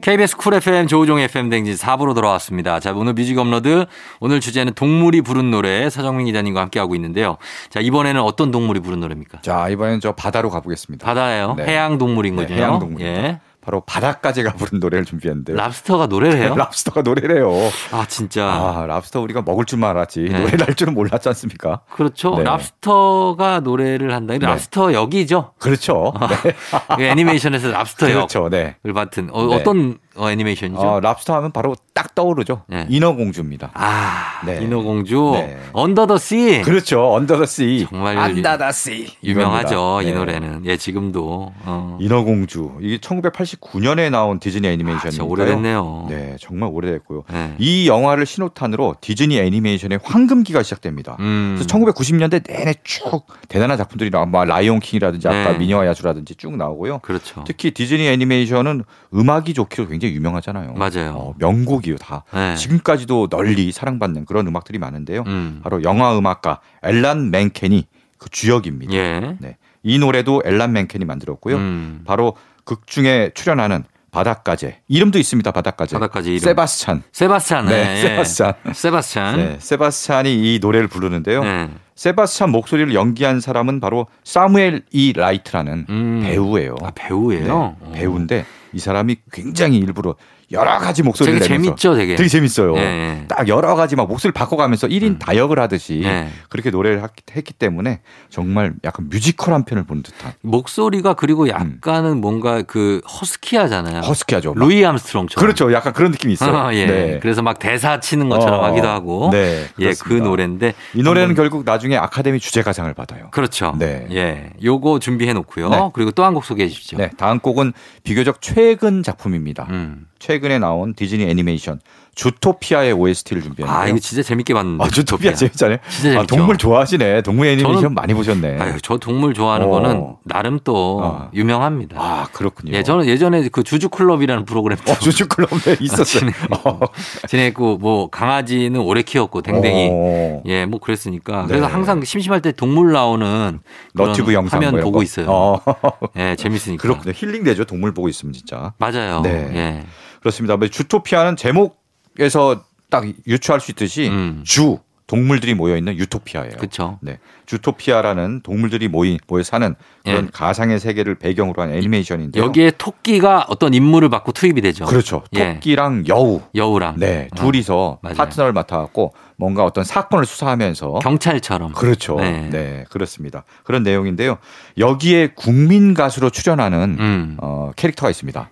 Speaker 1: KBS 쿨 FM 조우종 FM 대행진 4부로 돌아왔습니다. 자, 오늘 뮤직 업로드 오늘 주제는 동물이 부른 노래 서정민 기자님과 함께하고 있는데요. 자, 이번에는 어떤 동물이 부른 노래입니까?
Speaker 5: 자, 이번엔 저 바다로 가보겠습니다.
Speaker 1: 바다예요.
Speaker 5: 네.
Speaker 1: 해양 동물인
Speaker 5: 네,
Speaker 1: 거죠.
Speaker 5: 해양 동물입니다.
Speaker 1: 예.
Speaker 5: 바로 바닷가재가 부른 노래를 준비했는데요.
Speaker 1: 랍스터가 노래를 해요? (laughs)
Speaker 5: 랍스터가 노래를 해요.
Speaker 1: 아 진짜.
Speaker 5: 아, 랍스터 우리가 먹을 줄만 알았지.
Speaker 1: 네.
Speaker 5: 노래를 할 줄은 몰랐지 않습니까?
Speaker 1: 그렇죠.
Speaker 5: 네.
Speaker 1: 랍스터가 노래를 한다. 이
Speaker 5: 네.
Speaker 1: 랍스터 역이죠.
Speaker 5: 그렇죠. 네. (laughs)
Speaker 1: 그 애니메이션에서 랍스터
Speaker 5: 그렇죠. 네.
Speaker 1: 역을 맡은 어,
Speaker 5: 네.
Speaker 1: 떤 애니메이션이죠?
Speaker 5: 어, 랍스터 하면 바로 딱 떠오르죠.
Speaker 1: 네.
Speaker 5: 인어공주입니다.
Speaker 1: 아,
Speaker 5: 네.
Speaker 1: 인어공주,
Speaker 5: 네.
Speaker 1: Under the Sea.
Speaker 5: 그렇죠. Under the Sea.
Speaker 1: 정말
Speaker 5: Under the Sea.
Speaker 1: 유명하죠, 이
Speaker 5: 네.
Speaker 1: 노래는. 예, 지금도. 어.
Speaker 5: 인어공주. 이게 1989년에 나온 디즈니
Speaker 1: 아,
Speaker 5: 애니메이션이니까요.
Speaker 1: 진짜 오래됐네요.
Speaker 5: 네, 정말 오래됐고요.
Speaker 1: 네.
Speaker 5: 이 영화를 신호탄으로 디즈니 애니메이션의 황금기가 시작됩니다.
Speaker 1: 음.
Speaker 5: 그래서 1990년대 내내 쭉 대단한 작품들이 나와, 뭐 라이온 킹이라든지 아까
Speaker 1: 네.
Speaker 5: 미녀와 야수라든지 쭉 나오고요.
Speaker 1: 그렇죠.
Speaker 5: 특히 디즈니 애니메이션은 음악이 좋기로 굉장히 유명하잖아요.
Speaker 1: 맞아요.
Speaker 5: 어, 명곡이요 다.
Speaker 1: 네.
Speaker 5: 지금까지도 널리 사랑받는 그런 음악들이 많은데요.
Speaker 1: 음.
Speaker 5: 바로 영화 음악가 앨런 멘켄이 그 주역입니다.
Speaker 1: 예.
Speaker 5: 네. 이 노래도 앨런 멘켄이 만들었고요.
Speaker 1: 음.
Speaker 5: 바로 극 중에 출연하는 바닷가재 이름도 있습니다. 바닷가재.
Speaker 1: 바닷가재 이름.
Speaker 5: 세바스찬.
Speaker 1: 세바스찬.
Speaker 5: 네,
Speaker 1: 예.
Speaker 5: 세바스찬.
Speaker 1: 세바스찬.
Speaker 5: 네, 세바스찬이 이 노래를 부르는데요.
Speaker 1: 네.
Speaker 5: 세바스찬 목소리를 연기한 사람은 바로 사무엘 이 라이트라는
Speaker 1: 음.
Speaker 5: 배우예요.
Speaker 1: 아, 배우예요?
Speaker 5: 네, 배우인데 이 사람이 굉장히 일부러 여러 가지 목소리를
Speaker 1: 되게
Speaker 5: 내면서
Speaker 1: 재밌죠, 되게.
Speaker 5: 되게 재밌어요.
Speaker 1: 예, 예.
Speaker 5: 딱 여러 가지 막 목소리를 바꿔가면서 1인 다역을 하듯이
Speaker 1: 네.
Speaker 5: 그렇게 노래를 하- 했기 때문에 정말 약간 뮤지컬 한 편을 보는 듯한
Speaker 1: 목소리가 그리고 약간은 뭔가 그 허스키하잖아요.
Speaker 5: 허스키하죠. 막.
Speaker 1: 루이 암스트롱처럼.
Speaker 5: 그렇죠. 약간 그런 느낌이 있어요.
Speaker 1: 아, 예.
Speaker 5: 네.
Speaker 1: 그래서 막 대사 치는 것처럼
Speaker 5: 어,
Speaker 1: 하기도 하고.
Speaker 5: 네,
Speaker 1: 예, 그. 노래인데.
Speaker 5: 이 노래는 결국 나중에 아카데미 주제가상을 받아요.
Speaker 1: 그렇죠.
Speaker 5: 네.
Speaker 1: 예. 요거 준비해 놓고요.
Speaker 5: 네.
Speaker 1: 그리고 또 한 곡 소개해 주십시오.
Speaker 5: 네, 다음 곡은 비교적 최근 작품입니다.
Speaker 1: 음.
Speaker 5: 최근 에 나온 디즈니 애니메이션 주토피아의 OST를 준비했는데요.
Speaker 1: 아, 이거 진짜 재밌게 봤는데.
Speaker 5: 아, 주토피아 재밌잖아요.
Speaker 1: 진짜
Speaker 5: 아,
Speaker 1: 재밌죠.
Speaker 5: 동물 좋아하시네. 동물 애니메이션
Speaker 1: 저는-
Speaker 5: 많이 보셨네.
Speaker 1: 아유, 저 동물 좋아하는
Speaker 5: 어.
Speaker 1: 거는 나름 또
Speaker 5: 어.
Speaker 1: 유명합니다.
Speaker 5: 아, 그렇군요.
Speaker 1: 예, 저는 예전에 그 주주클럽이라는 프로그램도
Speaker 5: 어, 주주클럽에 (laughs) 있었어요. 어.
Speaker 1: 지냈고 뭐 강아지는 오래 키웠고 댕댕이
Speaker 5: 어.
Speaker 1: 예, 뭐 그랬으니까.
Speaker 5: 네.
Speaker 1: 그래서 항상 심심할 때 동물 나오는
Speaker 5: 너튜브 영상
Speaker 1: 화면
Speaker 5: 뭐
Speaker 1: 보고
Speaker 5: 거.
Speaker 1: 있어요.
Speaker 5: 어.
Speaker 1: 예, 재밌으니까.
Speaker 5: 그렇군요. 힐링 되죠. 동물 보고 있으면 진짜.
Speaker 1: 맞아요.
Speaker 5: 네.
Speaker 1: 예.
Speaker 5: 그렇습니다. 뭐 주토피아는 제목에서 딱 유추할 수 있듯이
Speaker 1: 음.
Speaker 5: 주 동물들이 모여 있는 유토피아예요.
Speaker 1: 그렇죠.
Speaker 5: 네. 주토피아라는 동물들이 모이 모여 사는 그런
Speaker 1: 예.
Speaker 5: 가상의 세계를 배경으로 한 애니메이션인데요.
Speaker 1: 여기에 토끼가 어떤 임무를 맡고 투입이 되죠.
Speaker 5: 그렇죠.
Speaker 1: 예.
Speaker 5: 토끼랑 여우.
Speaker 1: 여우랑
Speaker 5: 네,
Speaker 1: 어,
Speaker 5: 둘이서
Speaker 1: 맞아요.
Speaker 5: 파트너를 맡아 갖고 뭔가 어떤 사건을 수사하면서
Speaker 1: 경찰처럼.
Speaker 5: 그렇죠.
Speaker 1: 네.
Speaker 5: 네. 그렇습니다. 그런 내용인데요. 여기에 국민 가수로 출연하는
Speaker 1: 음.
Speaker 5: 어, 캐릭터가 있습니다.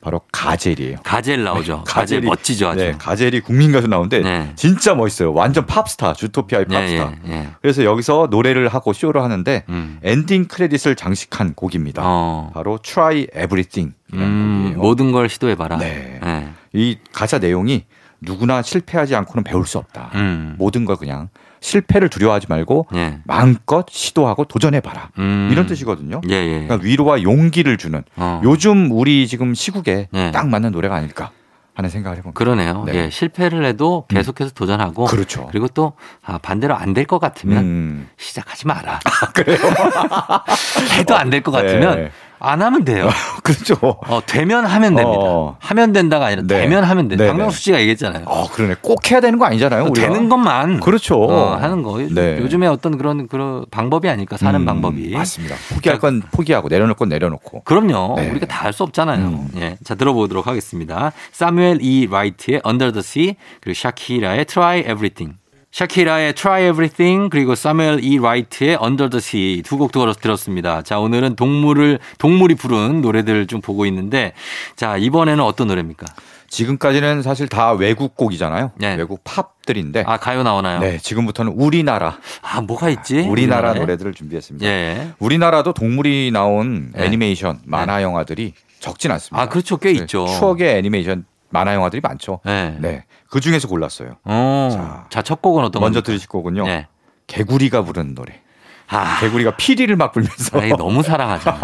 Speaker 5: 바로 가젤이에요.
Speaker 1: 가젤 나오죠. 가젤 멋지죠, 아주.
Speaker 5: 네, 가젤이 국민 가수 나오는데
Speaker 1: 네.
Speaker 5: 진짜 멋있어요. 완전 팝스타, 주토피아의
Speaker 1: 예,
Speaker 5: 팝스타.
Speaker 1: 예, 예.
Speaker 5: 그래서 여기서 노래를 하고 쇼를 하는데
Speaker 1: 음.
Speaker 5: 엔딩 크레딧을 장식한 곡입니다.
Speaker 1: 어.
Speaker 5: 바로 Try Everything이라는
Speaker 1: 음. 모든 걸 시도해봐라.
Speaker 5: 네.
Speaker 1: 예.
Speaker 5: 이 가사 내용이 누구나 실패하지 않고는 배울 수 없다.
Speaker 1: 음.
Speaker 5: 모든 걸 그냥 실패를 두려워하지 말고
Speaker 1: 예.
Speaker 5: 마음껏 시도하고 도전해봐라.
Speaker 1: 음.
Speaker 5: 이런 뜻이거든요.
Speaker 1: 예, 예.
Speaker 5: 그러니까 위로와 용기를 주는
Speaker 1: 어.
Speaker 5: 요즘 우리 지금 시국에
Speaker 1: 네.
Speaker 5: 딱 맞는 노래가 아닐까 하는 생각을 해봅니다.
Speaker 1: 그러네요.
Speaker 5: 네.
Speaker 1: 예, 실패를 해도 계속해서 도전하고
Speaker 5: 그렇죠.
Speaker 1: 리고 또 아, 반대로 안 될 것 같으면
Speaker 5: 음.
Speaker 1: 시작하지 마라. 그래요? (laughs) 해도 안 될 것 같으면
Speaker 5: 네.
Speaker 1: 안 하면 돼요. (laughs)
Speaker 5: 그렇죠.
Speaker 1: 어, 되면 하면 됩니다.
Speaker 5: 어.
Speaker 1: 하면 된다가 아니라
Speaker 5: 네.
Speaker 1: 되면 하면 돼.
Speaker 5: 네,
Speaker 1: 박명수 씨가 얘기했잖아요.
Speaker 5: 어, 그러네. 꼭 해야 되는 거 아니잖아요. 우리가.
Speaker 1: 되는 것만
Speaker 5: 그렇죠.
Speaker 1: 어, 하는 거.
Speaker 5: 네.
Speaker 1: 요즘에 어떤 그런 그런 방법이 아닐까 사는
Speaker 5: 음,
Speaker 1: 방법이.
Speaker 5: 맞습니다. 포기할 건 포기하고 내려놓을 건 내려놓고.
Speaker 1: 그럼요.
Speaker 5: 네.
Speaker 1: 우리가 다 할 수 없잖아요.
Speaker 5: 음.
Speaker 1: 예. 자, 들어보도록 하겠습니다. 사무엘 E. 라이트의 Under the Sea, 그리고 샤키라의 Try Everything. 샤키라의 Try Everything 그리고 사무엘 E. 라이트의 Under the Sea 두 곡 들었습니다. 자 오늘은 동물을 동물이 부른 노래들 좀 보고 있는데 자 이번에는 어떤 노래입니까?
Speaker 5: 지금까지는 사실 다 외국 곡이잖아요.
Speaker 1: 네.
Speaker 5: 외국 팝들인데.
Speaker 1: 아 가요 나오나요?
Speaker 5: 네, 지금부터는 우리나라,
Speaker 1: 아 뭐가 있지?
Speaker 5: 우리나라
Speaker 1: 우리나라에?
Speaker 5: 노래들을 준비했습니다.
Speaker 1: 예.
Speaker 5: 우리나라도 동물이 나온
Speaker 1: 네.
Speaker 5: 애니메이션, 만화 영화들이 적진 않습니다.
Speaker 1: 아 그렇죠 꽤
Speaker 5: 네,
Speaker 1: 있죠.
Speaker 5: 추억의 애니메이션 만화 영화들이 많죠.
Speaker 1: 네.
Speaker 5: 네. 그 중에서 골랐어요.
Speaker 1: 어. 자첫 곡은 어떤
Speaker 5: 먼저? 들으실 거군요.
Speaker 1: 네.
Speaker 5: 개구리가 부르는 노래.
Speaker 1: 아,
Speaker 5: 개구리가 피리를 막 불면서.
Speaker 1: 아이, 너무 사랑하죠.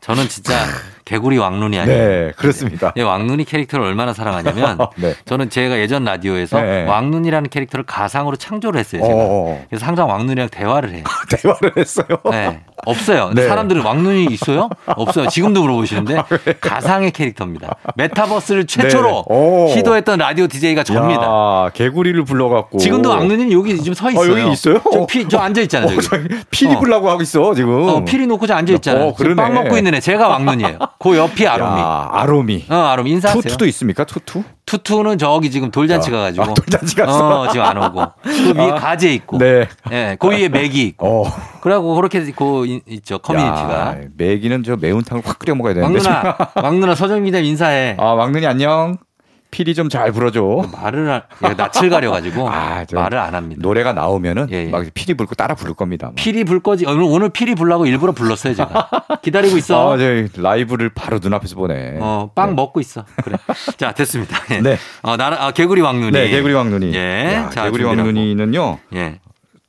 Speaker 1: 저는 진짜 (laughs) 개구리 왕눈이 아니에요.
Speaker 5: 네, 그렇습니다.
Speaker 1: 예, 왕눈이 캐릭터를 얼마나 사랑하냐면 (laughs)
Speaker 5: 네.
Speaker 1: 저는 제가 예전 라디오에서
Speaker 5: 네.
Speaker 1: 왕눈이라는 캐릭터를 가상으로 창조를 했어요. 제가.
Speaker 5: 어,
Speaker 1: 그래서 항상 왕눈이랑 대화를 해요. (laughs)
Speaker 5: 대화를 했어요.
Speaker 1: 네. 없어요.
Speaker 5: 네.
Speaker 1: 사람들은 왕눈이 있어요? 없어요. 지금도 물어보시는데 (laughs) 가상의 캐릭터입니다. 메타버스를 최초로
Speaker 5: 네. 오.
Speaker 1: 시도했던 라디오 DJ가 접니다.
Speaker 5: 야, 개구리를 불러갖고.
Speaker 1: 지금도 왕눈이 여기 지금 서 있어요.
Speaker 5: 여기 있어요?
Speaker 1: 저, 피, 저 앉아 있잖아요.
Speaker 5: 어, 피리
Speaker 1: 어.
Speaker 5: 불라고 하고 있어 지금.
Speaker 1: 어, 피리 놓고 저 앉아 있잖아요.
Speaker 5: 어,
Speaker 1: 빵
Speaker 5: 그러네.
Speaker 1: 먹고 있는 애 제가 왕눈이에요. 그 옆이 아로미.
Speaker 5: 야, 아로미.
Speaker 1: 어, 아로미 인사하세요.
Speaker 5: 투투도 있습니까? 투투?
Speaker 1: 투투는 저기 지금 돌잔치 가 가지고.
Speaker 5: 아, 돌잔치 갔어?
Speaker 1: 어, 지금 안 오고. 그 위에
Speaker 5: 아,
Speaker 1: 가재 있고.
Speaker 5: 네.
Speaker 1: 예, 그 위에 메기 있고.
Speaker 5: 어.
Speaker 1: 그래갖고 그렇게 그 이- 있죠 커뮤니티가.
Speaker 5: 야, 메기는 저 매운탕을 확 끓여 먹어야 되는데.
Speaker 1: 왕눈아, (laughs) 왕눈아 서정민님 인사해.
Speaker 5: 아, 왕눈이 안녕. 피리 좀 잘 불어줘.
Speaker 1: 말을 하- 얘가 낯을 가려가지고
Speaker 5: 아, 저
Speaker 1: 말을 안 합니다.
Speaker 5: 노래가 나오면은
Speaker 1: 예, 예.
Speaker 5: 막 피리 불고 따라 부를 겁니다. 막.
Speaker 1: 피리 불 거지. 오늘 오늘 피리 불라고 일부러 불렀어요 제가. 기다리고 있어.
Speaker 5: 아, 저 라이브를 바로 눈앞에서 보네.
Speaker 1: 어, 빵
Speaker 5: 네.
Speaker 1: 먹고 있어. 그래. 자, 됐습니다. 예.
Speaker 5: 네.
Speaker 1: 어, 나라, 아, 개구리 왕눈이.
Speaker 5: 네, 개구리 왕눈이.
Speaker 1: 예.
Speaker 5: 야,
Speaker 1: 자,
Speaker 5: 개구리 왕눈이는요.
Speaker 1: 예.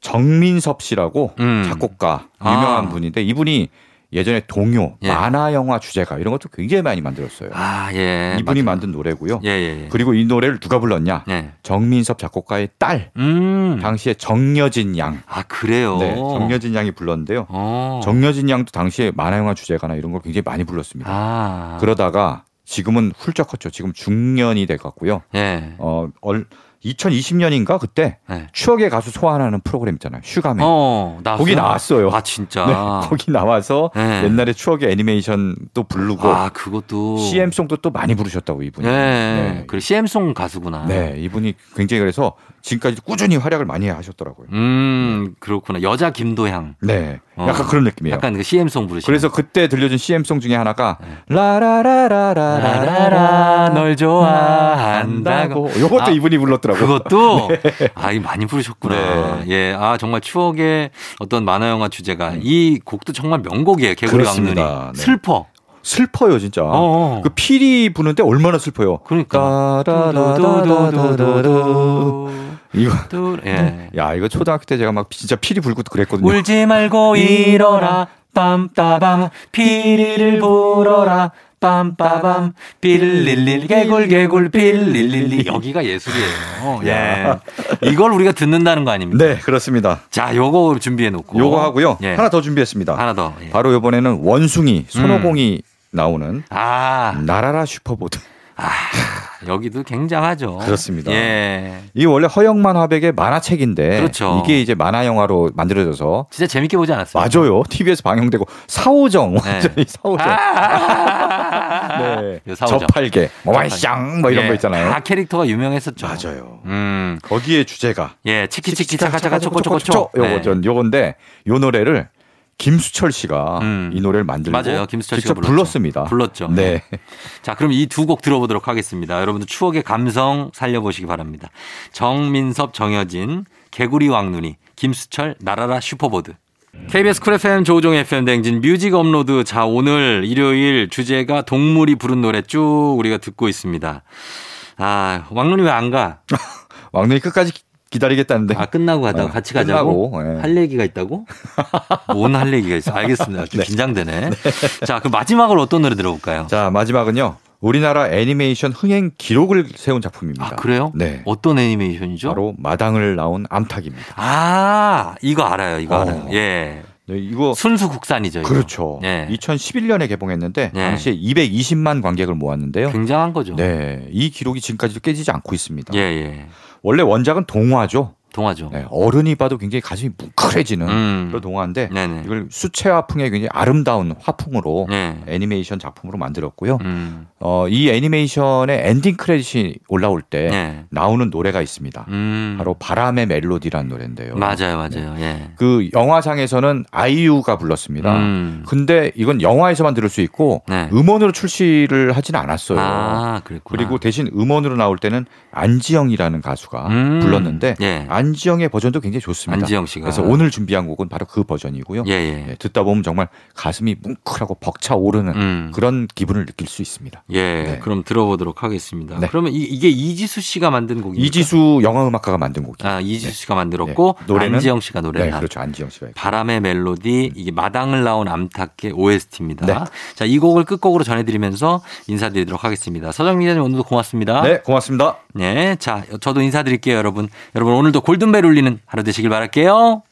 Speaker 5: 정민섭 씨라고
Speaker 1: 음.
Speaker 5: 작곡가
Speaker 1: 아.
Speaker 5: 유명한 분인데 이분이 예전에 동요,
Speaker 1: 예.
Speaker 5: 만화 영화 주제가 이런 것도 굉장히 많이 만들었어요.
Speaker 1: 아, 예.
Speaker 5: 이분이
Speaker 1: 맞아요.
Speaker 5: 만든 노래고요.
Speaker 1: 예, 예, 예.
Speaker 5: 그리고 이 노래를 누가 불렀냐?
Speaker 1: 예.
Speaker 5: 정민섭 작곡가의 딸,
Speaker 1: 음.
Speaker 5: 당시에 정여진 양.
Speaker 1: 아, 그래요.
Speaker 5: 네, 정여진 양이 불렀는데요.
Speaker 1: 어.
Speaker 5: 정여진 양도 당시에 만화 영화 주제가나 이런 걸 굉장히 많이 불렀습니다.
Speaker 1: 아.
Speaker 5: 그러다가 지금은 훌쩍 컸죠. 지금 중년이 돼 갖고요.
Speaker 1: 예.
Speaker 5: 어, 얼 2020년인가 그때
Speaker 1: 네.
Speaker 5: 추억의 가수 소환하는 프로그램 있잖아요. 슈가맨.
Speaker 1: 어, 나왔어요?
Speaker 5: 거기 나왔어요.
Speaker 1: 아, 진짜.
Speaker 5: 네, (laughs) 거기 나와서
Speaker 1: 네.
Speaker 5: 옛날에 추억의 애니메이션 또 부르고
Speaker 1: 아, 그것도.
Speaker 5: CM송도 또 많이 부르셨다고 이분이.
Speaker 1: 네.
Speaker 5: 네.
Speaker 1: 그래, CM송 가수구나.
Speaker 5: 네, 이분이 굉장히 그래서 지금까지 꾸준히 활약을 많이 하셨더라고요.
Speaker 1: 음, 그렇구나. 여자 김도향.
Speaker 5: 네,
Speaker 1: 어.
Speaker 5: 약간 그런 느낌이에요.
Speaker 1: 약간 그 CM송 부르시는.
Speaker 5: 그래서 그때 들려준 CM송 중에 하나가
Speaker 1: 네.
Speaker 5: 라라라라라라라
Speaker 1: 라라라 널 좋아한다고.
Speaker 5: 요것도
Speaker 1: 아,
Speaker 5: 이분이 불렀더라고요.
Speaker 1: 그것도 아, 이 많이 부르셨구나.
Speaker 5: 네.
Speaker 1: 예. 아, 정말 추억의 어떤 만화 영화 주제가 이 곡도 정말 명곡이에요. 개구리. 왕눈이.
Speaker 5: 네.
Speaker 1: 슬퍼.
Speaker 5: 슬퍼요, 진짜.
Speaker 1: 어.
Speaker 5: 그 피리 부는데 얼마나 슬퍼요.
Speaker 1: 그러니까.
Speaker 5: 이거
Speaker 1: 또, 예.
Speaker 5: 야 이거 초등학교 때 제가 막 진짜 피리 불고 그랬거든요.
Speaker 1: 울지 말고 일어나 빰빠밤 피리를 불어라 빰빠밤 빌릴릴 개굴 개굴 빌릴릴리 여기가 예술이에요. (laughs) 예. 이걸 우리가 듣는다는 거 아닙니까?
Speaker 5: 네 그렇습니다.
Speaker 1: 자, 요거 준비해 놓고
Speaker 5: 요거 하고요.
Speaker 1: 예.
Speaker 5: 하나 더 준비했습니다.
Speaker 1: 하나 더. 예.
Speaker 5: 바로 이번에는 원숭이 손오공이 나오는
Speaker 1: 아,
Speaker 5: 날아라 슈퍼보드.
Speaker 1: 아, 여기도 굉장하죠.
Speaker 5: 그렇습니다.
Speaker 1: 예.
Speaker 5: 이 원래 허영만 화백의 만화책인데
Speaker 1: 그렇죠.
Speaker 5: 이게 이제 만화 영화로 만들어져서
Speaker 1: 진짜 재밌게 보지 않았어요?
Speaker 5: 맞아요. TV에서 방영되고 사오정
Speaker 1: 네.
Speaker 5: 완전히 사오정.
Speaker 1: 아, (laughs)
Speaker 5: 네.
Speaker 1: 요 사오정.
Speaker 5: 저팔계, 뭐마샹 뭐 이런
Speaker 1: 예,
Speaker 5: 거 있잖아요.
Speaker 1: 다 캐릭터가 유명했었죠.
Speaker 5: 맞아요.
Speaker 1: 음.
Speaker 5: 거기에 주제가
Speaker 1: 예, 치키치키 차카차카 초코초코초.
Speaker 5: 요거
Speaker 1: 네.
Speaker 5: 전 요건데 요 노래를 김수철 씨가
Speaker 1: 음.
Speaker 5: 이 노래를 만들고
Speaker 1: 맞아요. 김수철 씨가
Speaker 5: 직접
Speaker 1: 불렀죠.
Speaker 5: 불렀습니다.
Speaker 1: 불렀죠.
Speaker 5: 네.
Speaker 1: 자, 그럼 이 두 곡 들어보도록 하겠습니다. 여러분들 추억의 감성 살려보시기 바랍니다. 정민섭, 정여진, 개구리 왕눈이, 김수철, 날아라 슈퍼보드. KBS 쿨 FM 조우종 FM 대행진 뮤직 업로드. 자, 오늘 일요일 주제가 동물이 부른 노래 쭉 우리가 듣고 있습니다. 아, 왕눈이 왜 안 가? (laughs)
Speaker 5: 왕눈이 끝까지 기- 기다리겠다는데.
Speaker 1: 아, 끝나고 가다가
Speaker 5: 어,
Speaker 1: 같이 가자고?
Speaker 5: 끝나고, 예.
Speaker 1: 할 얘기가 있다고? 뭔 할 얘기가 있어? 알겠습니다. 좀 (laughs)
Speaker 5: 네.
Speaker 1: 긴장되네. 자, 그럼 마지막으로 어떤 노래 들어볼까요?
Speaker 5: 자, 마지막은요. 우리나라 애니메이션 흥행 기록을 세운 작품입니다.
Speaker 1: 아, 그래요?
Speaker 5: 네.
Speaker 1: 어떤 애니메이션이죠?
Speaker 5: 바로 마당을 나온 암탉입니다.
Speaker 1: 아, 이거 알아요. 이거
Speaker 5: 어.
Speaker 1: 알아요. 예.
Speaker 5: 네, 이거
Speaker 1: 순수 국산이죠. 이거.
Speaker 5: 그렇죠.
Speaker 1: 예.
Speaker 5: 2011년에 개봉했는데
Speaker 1: 네.
Speaker 5: 당시에 220만 관객을 모았는데요.
Speaker 1: 굉장한 거죠.
Speaker 5: 네, 이 기록이 지금까지도 깨지지 않고 있습니다.
Speaker 1: 예, 예.
Speaker 5: 원래 원작은 동화죠.
Speaker 1: 동화죠.
Speaker 5: 네, 어른이 봐도 굉장히 가슴이 뭉클해지는
Speaker 1: 음.
Speaker 5: 그런 동화인데
Speaker 1: 네네.
Speaker 5: 이걸 수채화풍의 굉장히 아름다운 화풍으로
Speaker 1: 네.
Speaker 5: 애니메이션 작품으로 만들었고요.
Speaker 1: 음.
Speaker 5: 어, 이 애니메이션의 엔딩 크레딧이 올라올 때
Speaker 1: 네.
Speaker 5: 나오는 노래가 있습니다.
Speaker 1: 음.
Speaker 5: 바로 바람의 멜로디라는 노래인데요.
Speaker 1: 맞아요, 맞아요. 예.
Speaker 5: 그 영화상에서는 아이유가 불렀습니다.
Speaker 1: 음.
Speaker 5: 근데 이건 영화에서만 들을 수 있고
Speaker 1: 네.
Speaker 5: 음원으로 출시를 하지는 않았어요.
Speaker 1: 아.
Speaker 5: 그리고 대신 음원으로 나올 때는 안지영이라는 가수가
Speaker 1: 음.
Speaker 5: 불렀는데
Speaker 1: 예.
Speaker 5: 안지영의 버전도 굉장히 좋습니다.
Speaker 1: 안지영 씨가.
Speaker 5: 그래서 오늘 준비한 곡은 바로 그 버전이고요.
Speaker 1: 예, 예.
Speaker 5: 예, 듣다 보면 정말 가슴이 뭉클하고 벅차 오르는
Speaker 1: 음.
Speaker 5: 그런 기분을 느낄 수 있습니다.
Speaker 1: 예.
Speaker 5: 네.
Speaker 1: 그럼 들어보도록 하겠습니다.
Speaker 5: 네.
Speaker 1: 그러면 이, 게 이지수 씨가 만든 곡입니까?
Speaker 5: 이지수 영화음악가가 만든 곡이에요.
Speaker 1: 아, 이지수 씨가 만들었고
Speaker 5: 네. 노래는-
Speaker 1: 안지영 씨가 노래를
Speaker 5: 네,
Speaker 1: 한
Speaker 5: 그렇죠. 안지영 씨가.
Speaker 1: 바람의 멜로디 이게 마당을 나온 암탉의 OST입니다.
Speaker 5: 네.
Speaker 1: 자, 이 곡을 끝곡으로 전해드리면서 인사드리도록 하겠습니다. 서정민 기자님 오늘도 고맙습니다.
Speaker 5: 네, 고맙습니다.
Speaker 1: 네, 자, 저도 인사드릴게요, 여러분. 여러분 오늘도 골든벨 울리는 하루 되시길 바랄게요.